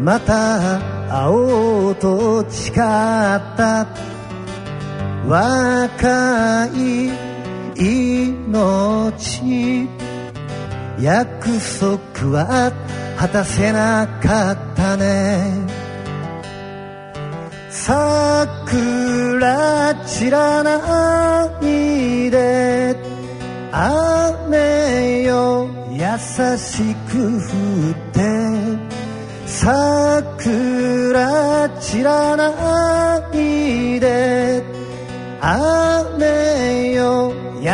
また会おうと誓った。若い命。約束は果たせなかったね。桜散らないしく降って桜散らないで雨よ優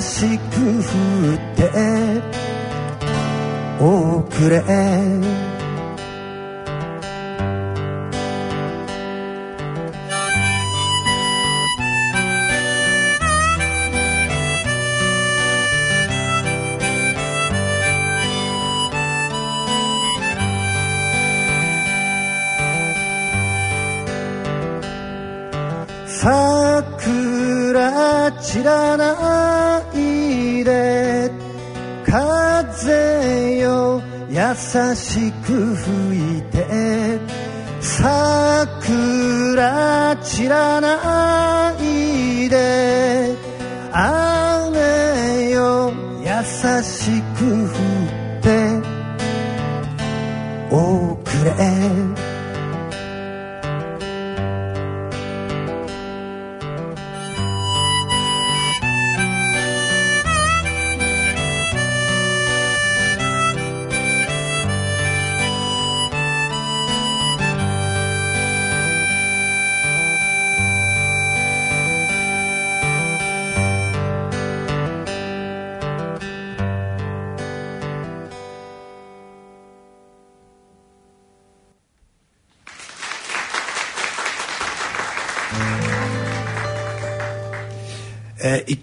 しく降っておくれ。知らないで風よ優しく吹いて桜散らないで雨よ優しく吹いて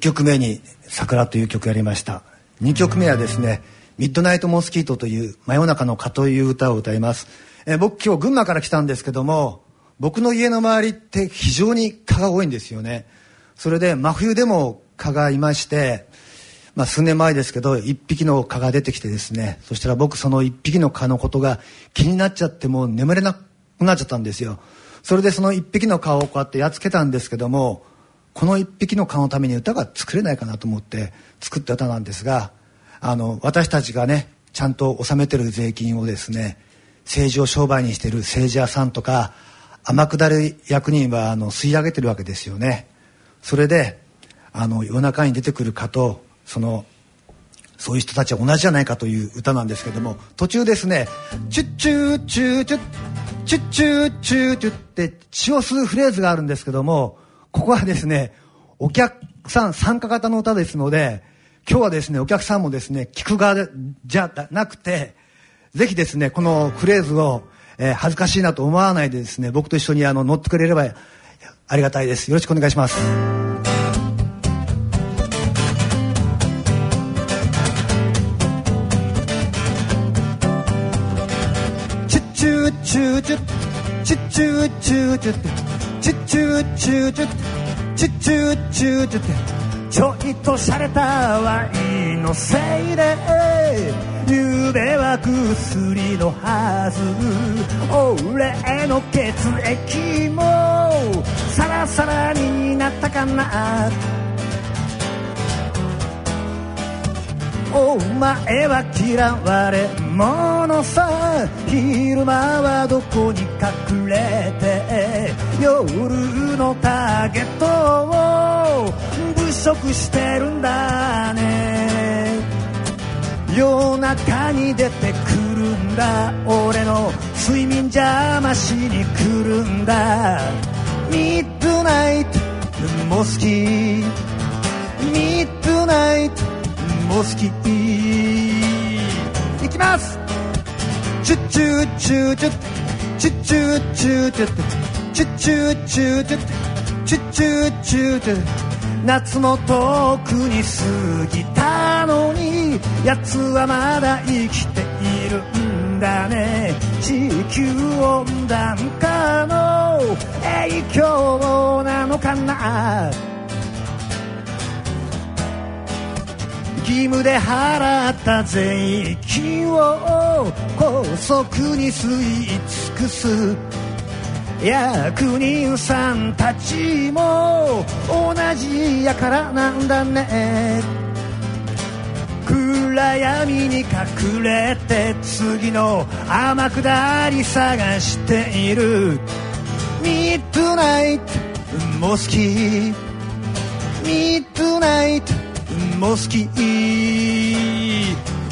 曲目に「桜」という曲やりました。2曲目はですね「ミッドナイト・モスキート」という「真夜中の蚊」という歌を歌います、えー、僕今日群馬から来たんですけども僕の家の周りって非常に蚊が多いんですよね。それで真冬でも蚊がいまして、まあ、数年前ですけど1匹の蚊が出てきてですねそしたら僕その1匹の蚊のことが気になっちゃってもう眠れなくなっちゃったんですよ。それでその1匹の蚊をこうやってやっつけたんですけどもこの一匹の蚊のために歌が作れないかなと思って作った歌なんですがあの私たちがねちゃんと納めてる税金をですね政治を商売にしてる政治家さんとか天下り役人はあの吸い上げてるわけですよね。それであの夜中に出てくる蚊とそのそういう人たちは同じじゃないかという歌なんですけども途中ですね「チュッチューチューチュッチュッチューチューチュッ」って血を吸うフレーズがあるんですけどもここはですね、お客さん参加型の歌ですので、今日はですね、お客さんもですね、聞く側じゃなくて、ぜひですねこのフレーズを、えー恥ずかしいなと思わないでですね僕と一緒にあの乗ってくれればありがたいです。よろしくお願いします。チュッチュッチューチュッチュッチュッチューチュッチュッチュッチューチュッチュッチュッチューチュッちょいと洒落たワインのせいで夢は薬のはず俺の血液もサラサラになったかなお前は嫌われ者さ昼間はどこに隠れて夜のターゲットを物色してるんだね。夜中に出てくるんだ。俺の睡眠邪魔しに来るんだ。ミッドナイトも好き。ミッドナイト。好きいきます。チュッチュッチューチュッチュッチュッチューチュッチュッチュッチューチュッチュッチュッチューチュッ夏も遠くに過ぎたのに奴はまだ生きているんだね地球温暖化の影響なのかな義務で払った税金を高速に吸い尽くす役人さんたちも同じやからなんだね。暗闇に隠れて次の天下り探している。ミッドナイトも好きミッドナイト。も好き。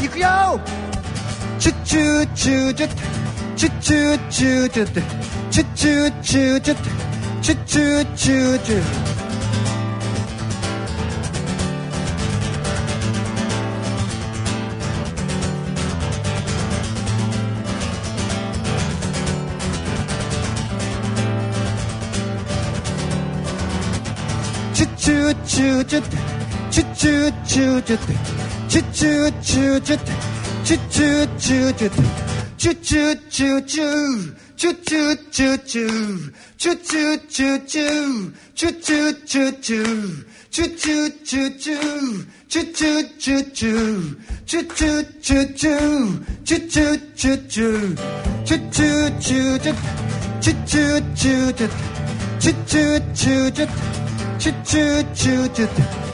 いくよ。チュッチュッチューチュッチュッ。チュッチューチュッチュッチュッチューチュッチュッチュッチューチュッチュッチュッチューチュッチュッチュッチューチュッチュッチュッチューチュッチュッチュッチューチュッチュッチュッチュッチューチュッチュッチュッチューチュッチュッチュッチューチュッチュッチュッチューチュッチュッチュッチューチュッチュッチュッチューチュッチュッチュッチューチュッチュッチュッチューチュッチュッチュッチューチュッチュッチュッチューチュッチュッチュッチューチュッチュッチュッチュ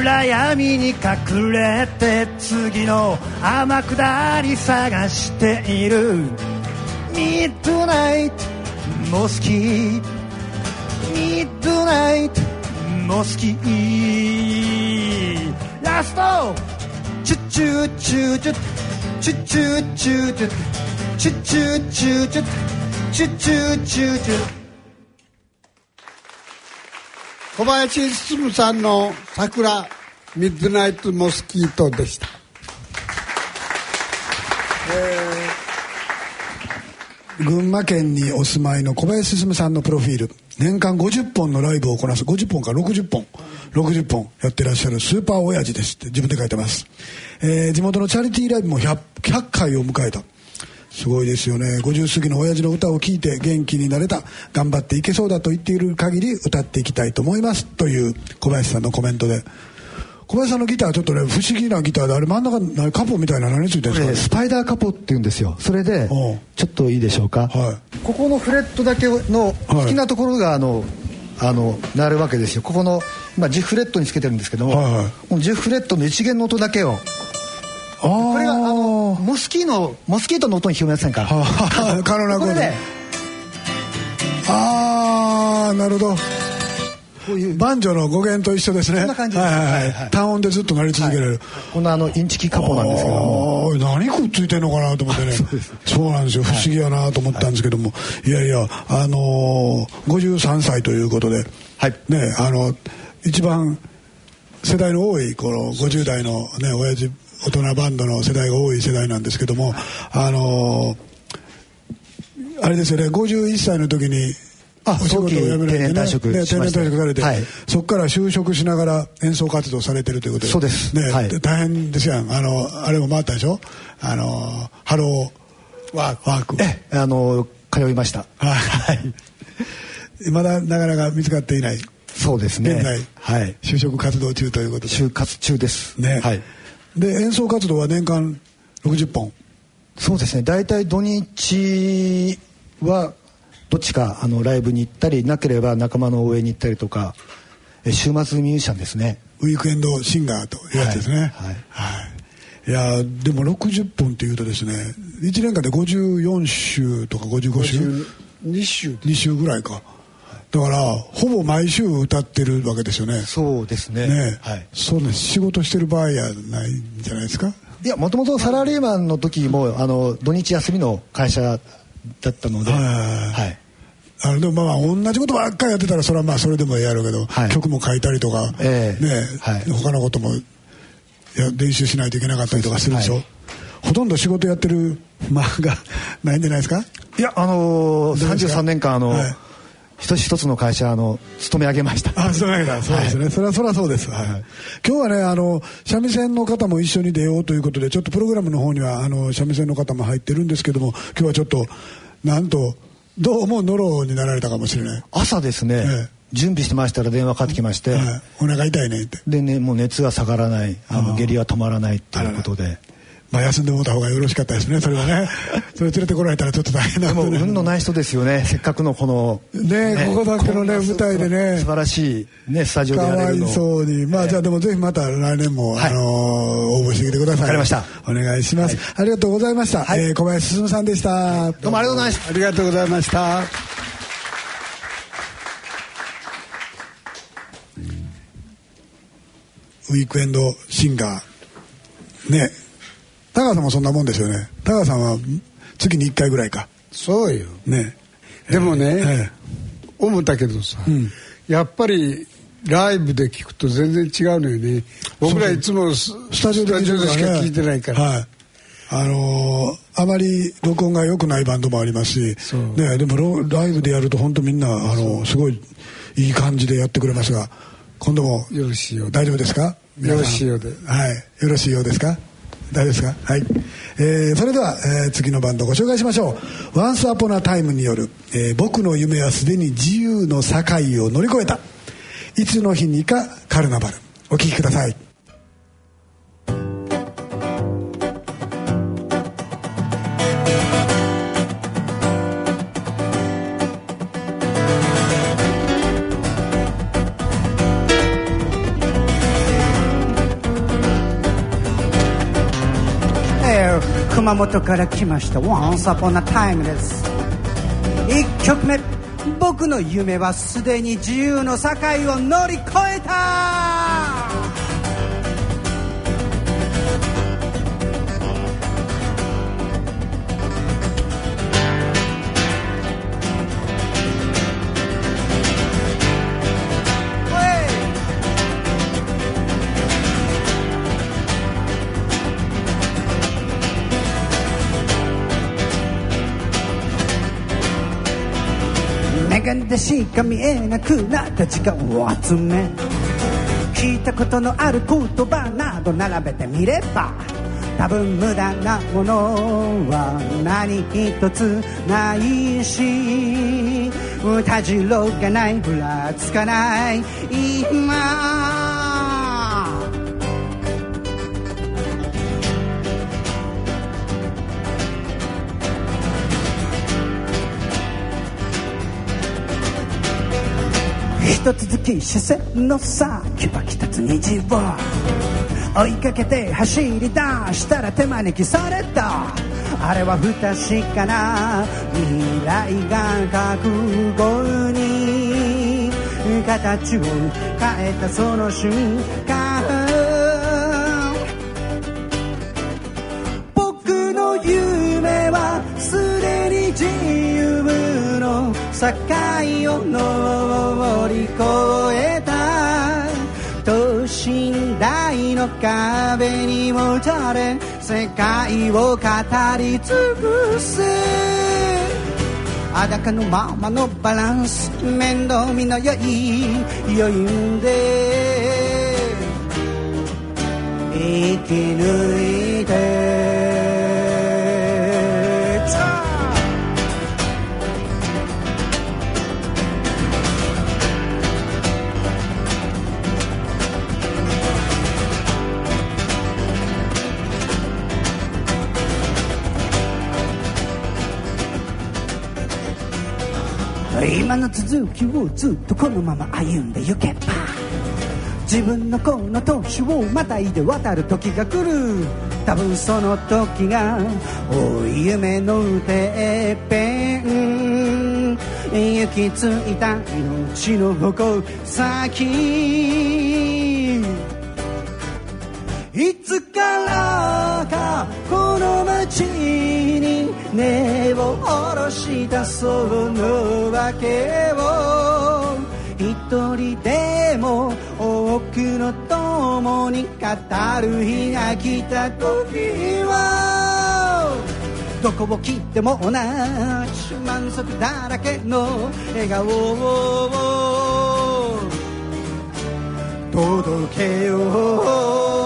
暗闇に隠れて次の天下り探している。ミッドナイトも好きミッドナイトも好きラストチュッチュッチュッチュッチュッチュッチュッチュッチュッチュッチュッチュッチュッチュッチュッチュッ小林進さんの桜ミッドナイトモスキートでした。え、群馬県にお住まいの小林進さんのプロフィール。年間50本のライブをこなす。50本か60本。60本やってらっしゃるスーパー親父ですって自分で書いてます、えー地元のチャリティーライブも 100, 100回を迎えた。すごいですよね。50過ぎの親父の歌を聴いて元気になれた頑張っていけそうだと言っている限り歌っていきたいと思います。という小林さんのコメントで。小林さんのギターちょっとね不思議なギターであれ真ん中にカポみたいな何ついてるんですか？スパイダーカポって言うんですよ。それでちょっといいでしょうか、ここのフレットだけの好きなところがあの、あのなるわけですよ。ここの今10フレットにつけてるんですけども、この10フレットの一弦の音だけをこれがあのモスキーのモスキートの音に聞こえませんか？カロナコー ドこれねああなるほど。バンジョの語源と一緒ですね。そんな感じです。はいはいはい。単音でずっと鳴り続けられる、このあのインチキカポなんですけども。何くっついてんのかなと思ってね。そうなんですよ。不思議やなと思ったんですけども、い、やいやあのー、53歳ということで、ねあの一番世代の多いこの50代のね親父大人バンドの世代が多い世代なんですけどもあのあれですよね51歳の時にあお仕事を辞められて、ね、定年退職定年退職されて、はい、そこから就職しながら演奏活動されてるということでそうです。ね、はい、大変ですやん。あのあれも回ったでしょ？あのハローワーク。えあの通いました。はい。まだなかなか見つかっていない。そうですね。現在、はい、就職活動中ということで。就活中です。ね、はい、で演奏活動は年間60本。そうですね。大体土日はどっちかあのライブに行ったりなければ仲間の応援に行ったりとか週末ミュージシャンですね。ウィークエンドシンガーというやつですね。はい、はい。はい。いやでも60本っていうとですね1年間で54週とか55週？2週。2週ぐらいかだからほぼ毎週歌ってるわけですよね。そうですね。ね、はい、そうね。仕事してる場合やないんじゃないですか？いやもともとサラリーマンの時もあの土日休みの会社だったので。はい。あのでもまあ同じことばっかりやってたらそれはまあそれでもやるけど、はい、曲も書いたりとか、えー、ね、はい、他のこともや練習しないといけなかったりとかするでしょ、はい、ほとんど仕事やってる間がないんじゃないですか？いやあのー、33年間あの、はい一つ一つの会社あの勤め上げました。あ勤め上げた。そうですね、はい、それはそれはそうです、はい、今日はねあの三味線の方も一緒に出ようということでちょっとプログラムの方にはあの三味線の方も入ってるんですけども今日はちょっとなんとどうもノロになられたかもしれない。朝ですね、ええ。準備してましたら電話かかってきまして、はい、お腹痛いねって。でねもう熱が下がらない。あの下痢は止まらないっていうことでまあ休んでもらった方がよろしかったですねそれはね。それ連れてこられたらちょっと大変なでも運のない人ですよね。せっかくのこのねねここだけのね舞台でね。素晴らしいねスタジオでやれるの。かわいそうに。まあ、じゃあでもぜひまた来年も、はい、あのー、応募してきてください。わかりました。お願いします、はい、ありがとうございました、はい、えー、小林進さんでした。どうもありがとうございました。ありがとうございました。ウィークエンドシンガー。ね高川さんもそんなもんですよね。高川さんは月に1回ぐらいか。そうよ。ね。でもね、えー、思ったけどさ、うん、やっぱりライブで聞くと全然違うのよね。僕らいつもスタジオでしか聞いてないから、はい。あのー、あまり録音が良くないバンドもありますし、ね、でもライブでやると本当みんな、あのー、すごいいい感じでやってくれますが今度もよろしいよ大丈夫ですか？よろしいようで。はい。よろしいようですか？大丈夫ですか？はい、えー、それでは、えー、次のバンドご紹介しましょう「ワンスアポナタイム」による、えー「僕の夢はすでに自由の境を乗り越えた」いつの日にかカルナバル。お聴きください。There 熊本から来ました。Once Upon a Time です。1曲目。僕の夢はすでに自由の境を乗り越えた。でしか見えなくなった時間を集め聞いたことのある言葉など並べてみれば多分無駄なものは何一つないしたじろがないぶらつかない。今一つ月視線の先はきつ虹を追いかけて走り出したら手招きされたあれは不確かな未来が覚悟に形を変えたその瞬間僕の夢はすでに自由境を乗り越えた年身大の壁にもたれ世界を語り尽くす。裸のままのバランス面倒見の良い余韻で。生き抜いて今の続きをずっとこのまま歩んでゆけば。自分のこの年をまたいで渡る時が来る。多分その時がおい夢のてっぺん。行き着いた命の矛先。つからかこの街に根を下ろしたその訳を一人でも多くの共に語る日が来た時はどこを切っても同じ満足だらけの笑顔を届けよう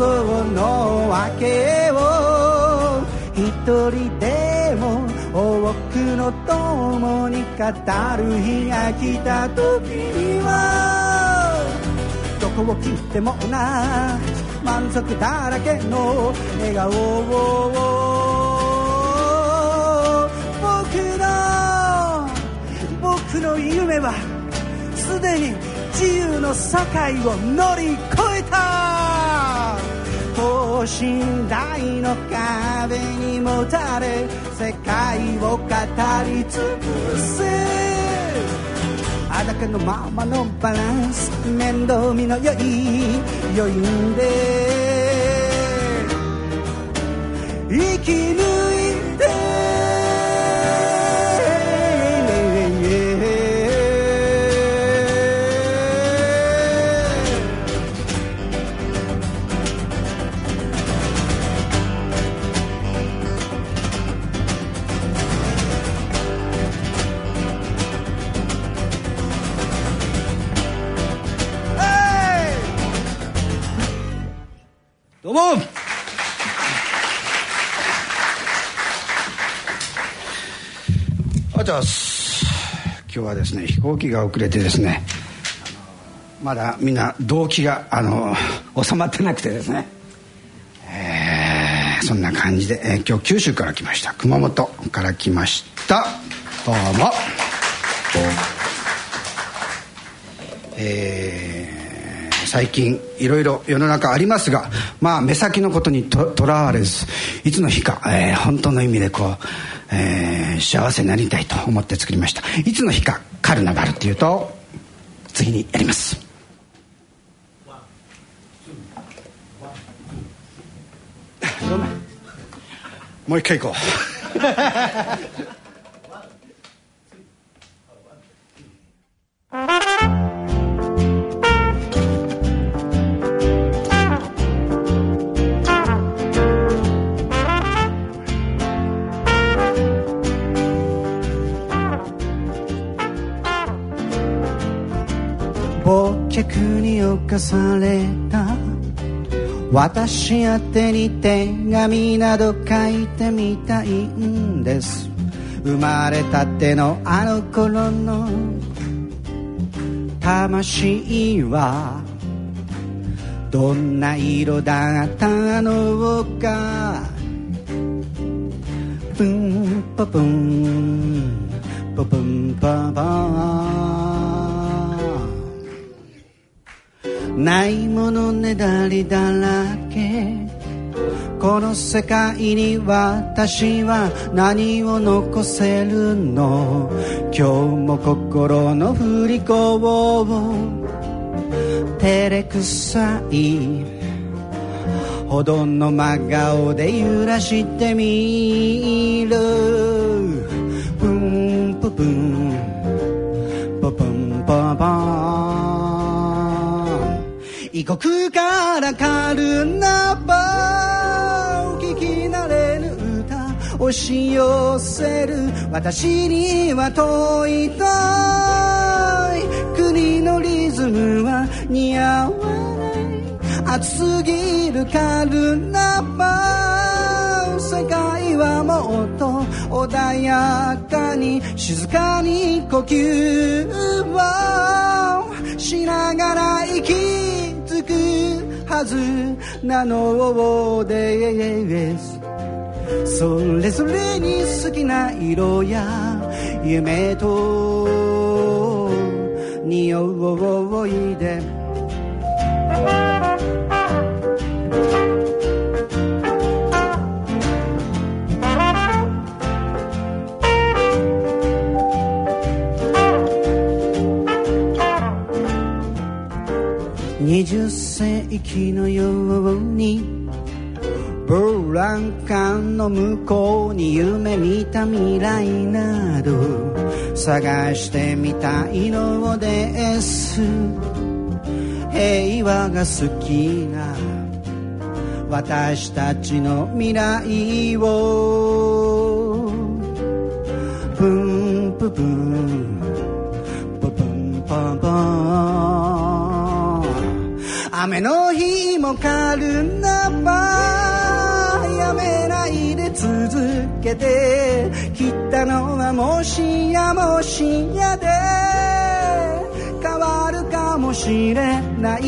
その訳を。一人でも多くの共に語る日が来た時にはどこを切っても同じ満足だらけの笑顔を。僕の僕の夢はすでに自由の境を乗り越えた。等身大の壁にもたれ世界を語り尽くす裸のままのバランス面倒見の良い余韻で生き抜ですね飛行機が遅れてですねまだみんな動機があの収まってなくてですね、えー、そんな感じで、えー、今日九州から来ました熊本から来ました。どうも。えー最近いろいろ世の中ありますがまあ目先のことにとらわれずいつの日か、えー、本当の意味でこう、えー、幸せになりたいと思って作りました。いつの日かカルナバルっていうと次にやります。もう一回行こう。忘 に侵された。私宛てに手紙など書いてみたいんです。生まれたてのあの頃の。魂は。どんな色だったのか。プンパプンパプンパパないものねだりだらけ。この世界に私は何を残せるの？今日も心の振り子を照れくさい。ほどの真顔で揺らしてみる。プンププンポプンポポン異国からカルナバ聞き慣れぬ歌押し寄せる私には遠い遠い。国のリズムは似合わない。熱すぎるカルナバ世界はもっと穏やかに静かに呼吸をしながら生きはずなのですそれぞれに好きな色や夢と匂いで。20世紀のようにブランカンの向こうに夢見た未来など探してみたいのです。平和が好きな私たちの未来を。プンププン。ププンパンパン。雨の日もカルナバやめないで続けて。切ったのはもしやもしやで。変わるかもしれない。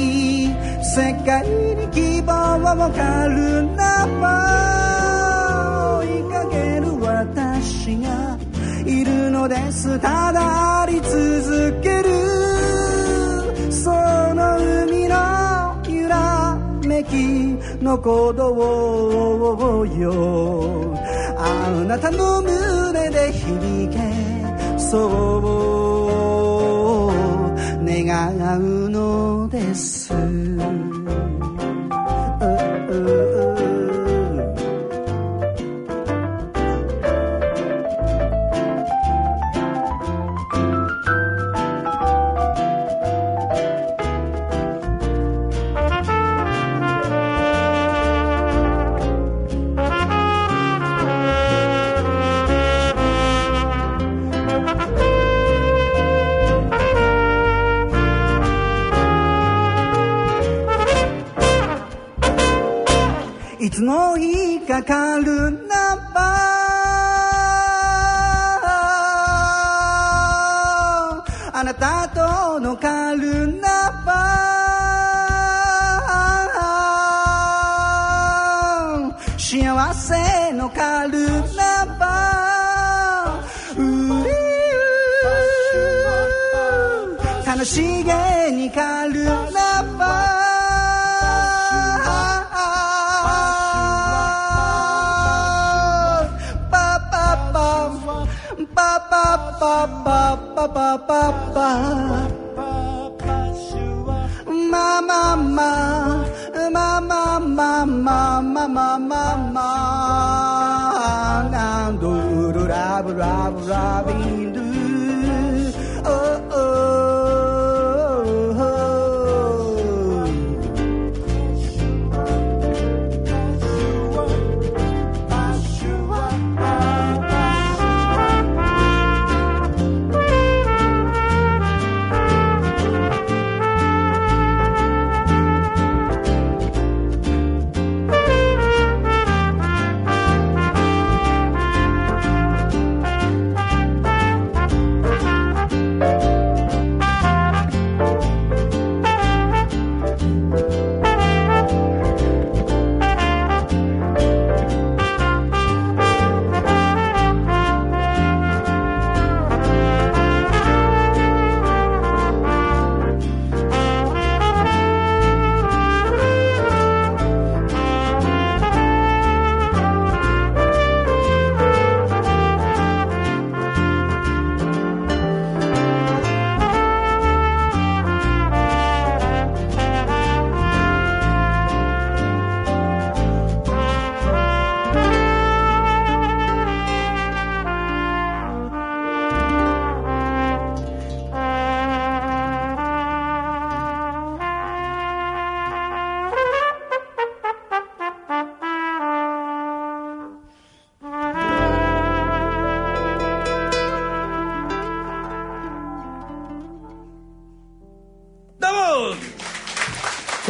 世界に希望をカルナバ追いかける私がいるのです。ただあり続ける。らめきの鼓動よあなたの胸で響けそう願うのですいつの日かカルナバあなたとのカルナバ幸せのカルナバうー。楽しげ ma ma ma ma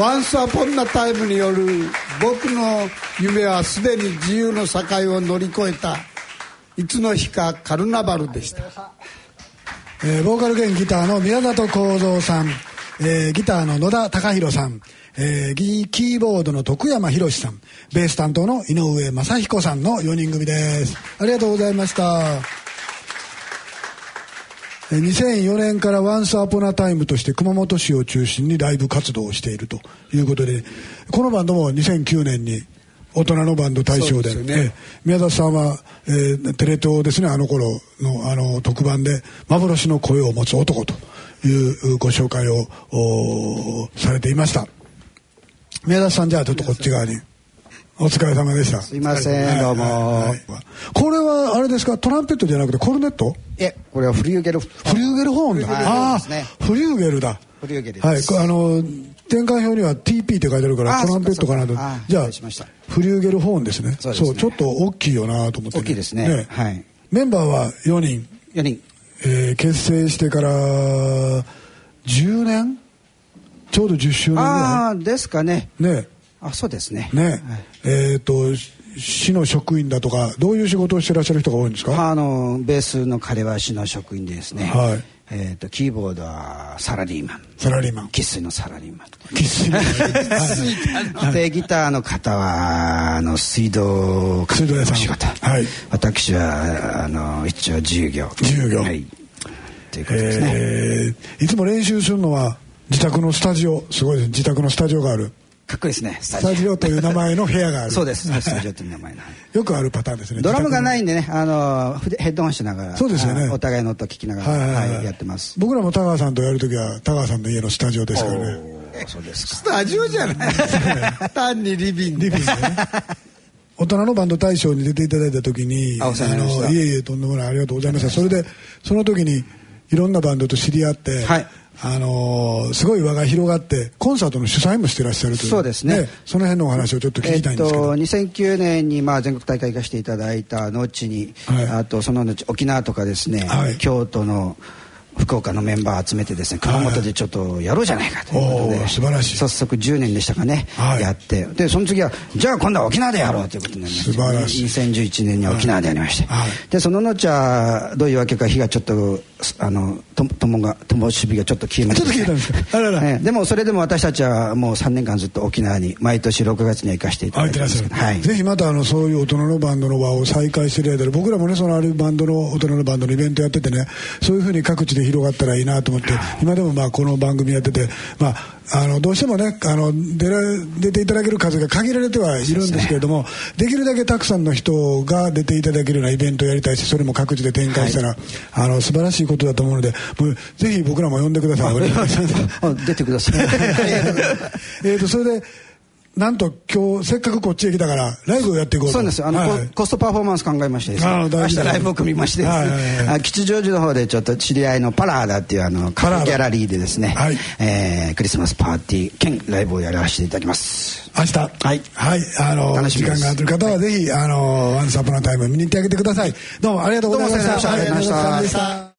ワンスアポンナタイムによる僕の夢はすでに自由の境を乗り越えた。いつの日かカルナバルでした、えーボーカル兼ギターの宮里幸三さん、えーギターの野田貴弘さん、えーギキーボードの徳山博さん。ベース担当の井上正彦さんの4人組です。ありがとうございました。2004年から「ワンスアポナタイムとして熊本市を中心にライブ活動をしているということでこのバンドも2009年に大人のバンド大賞でね。えー宮里さんは、えーテレ東ですねあの頃のあの特番で「幻の声を持つ男」というご紹介をされていました。宮里さんじゃあちょっとこっち側にお疲れ様でした。すいませんどうも。これはあれですか？トランペットじゃなくてコルネット？えこれはフリューゲル。フフリューゲルホーンだ。はいああねフリューゲルだ。フリューゲルです。はい、こあの転換表には TP って書いてあるからトランペットかなと。じゃあ失礼しました。フリューゲルホーンですね。そうですね。ちょっと大きいよなと思って、大きいですね。はい。メンバーは4人、4人。えー結成してから10年？ちょうど10周年ぐあらあですかね。い。ねあそうですね。ね、えっ、とし市の職員だとかどういう仕事をしてらっしゃる人が多いんですか？あのベースの彼は市の職員でですね、はい。えー、とキーボードはサラリーマン。サラリーマン。生粋のサラリーマン。生粋のはい。でギターの方はあの水道水道屋さん。仕事、はい。私はあの一応自由業。自由業。はい。ということですね、えーいつも練習するのは自宅のスタジオ。すごいです。自宅のスタジオがあるかっこいいですね。ススタジオという名前の部屋がある。そうです。スタジオという名前の。よくあるパターンですね。ドラムがない自んでねあのふヘッドホンしながらそうですよね。あお互いの音聞きながら、はいはいはい。はいやってます。僕らも田川さんとやるときは田川さんの家のスタジオですからね。そうですか。スタジオじゃない。単にリビング。リビングね。大人のバンド大賞に出ていただいた時にあのいえいえとんでもない。ありがとうございました。それでその時にいろんなバンドと知り合って、はいあのーすごい輪が広がってコンサートの主催もしてらっしゃるという。そうですね。その辺のお話をちょっと聞きたいんですけど、えっと、2009年にまあ全国大会行かせていただいた後に、はい。あとその後沖縄とかですね、はい。京都の福岡のメンバー集めてですね熊本でちょっとやろうじゃないかということで、素晴らしい。早速10年でしたかね、はい。やって。でその次はじゃあ今度は沖縄でやろうということになりまして素晴らしい。2011年には沖縄でやりまして、はい。でその後はどういうわけか火がちょっとあのと友が友しびがちょっと消えましてちょっと消えたんですか？あらら。ええ。でもそれでも私たちはもう3年間ずっと沖縄に毎年6月には行かせていただいてますはい。ぜひまたあのそういう大人のバンドの場を再開してる間で僕らもねそのあるバンドの大人のバンドのイベントやっててねそういうふうに各地で広がったらいいなと思って今でもまあこの番組やっててまああのどうしてもねあの出ら出ていただける数が限られてはいるんですけれどもできるだけたくさんの人が出ていただけるようなイベントをやりたいしそれも各地で展開したら、あの素晴らしいことだと思うのでもうぜひ僕らも呼んでください。出てください。えーとそれでなんと今日せっかくこっちへ来たからライブをやっていこうと。そうですあの、はいはい。ココストパフォーマンス考えましてですね。明日ライブを組みまして。ですね、はいはい。吉祥寺の方でちょっと知り合いのパラーダっていうあのカフェギャラリーでですね、はい。えークリスマスパーティー兼ライブをやらせていただきます。明日。はい。はい。あの時楽しみです。間がある方はぜひあのワンサポナタイム見に行ってあげてください。どうもありがとうございました。ありがとうございました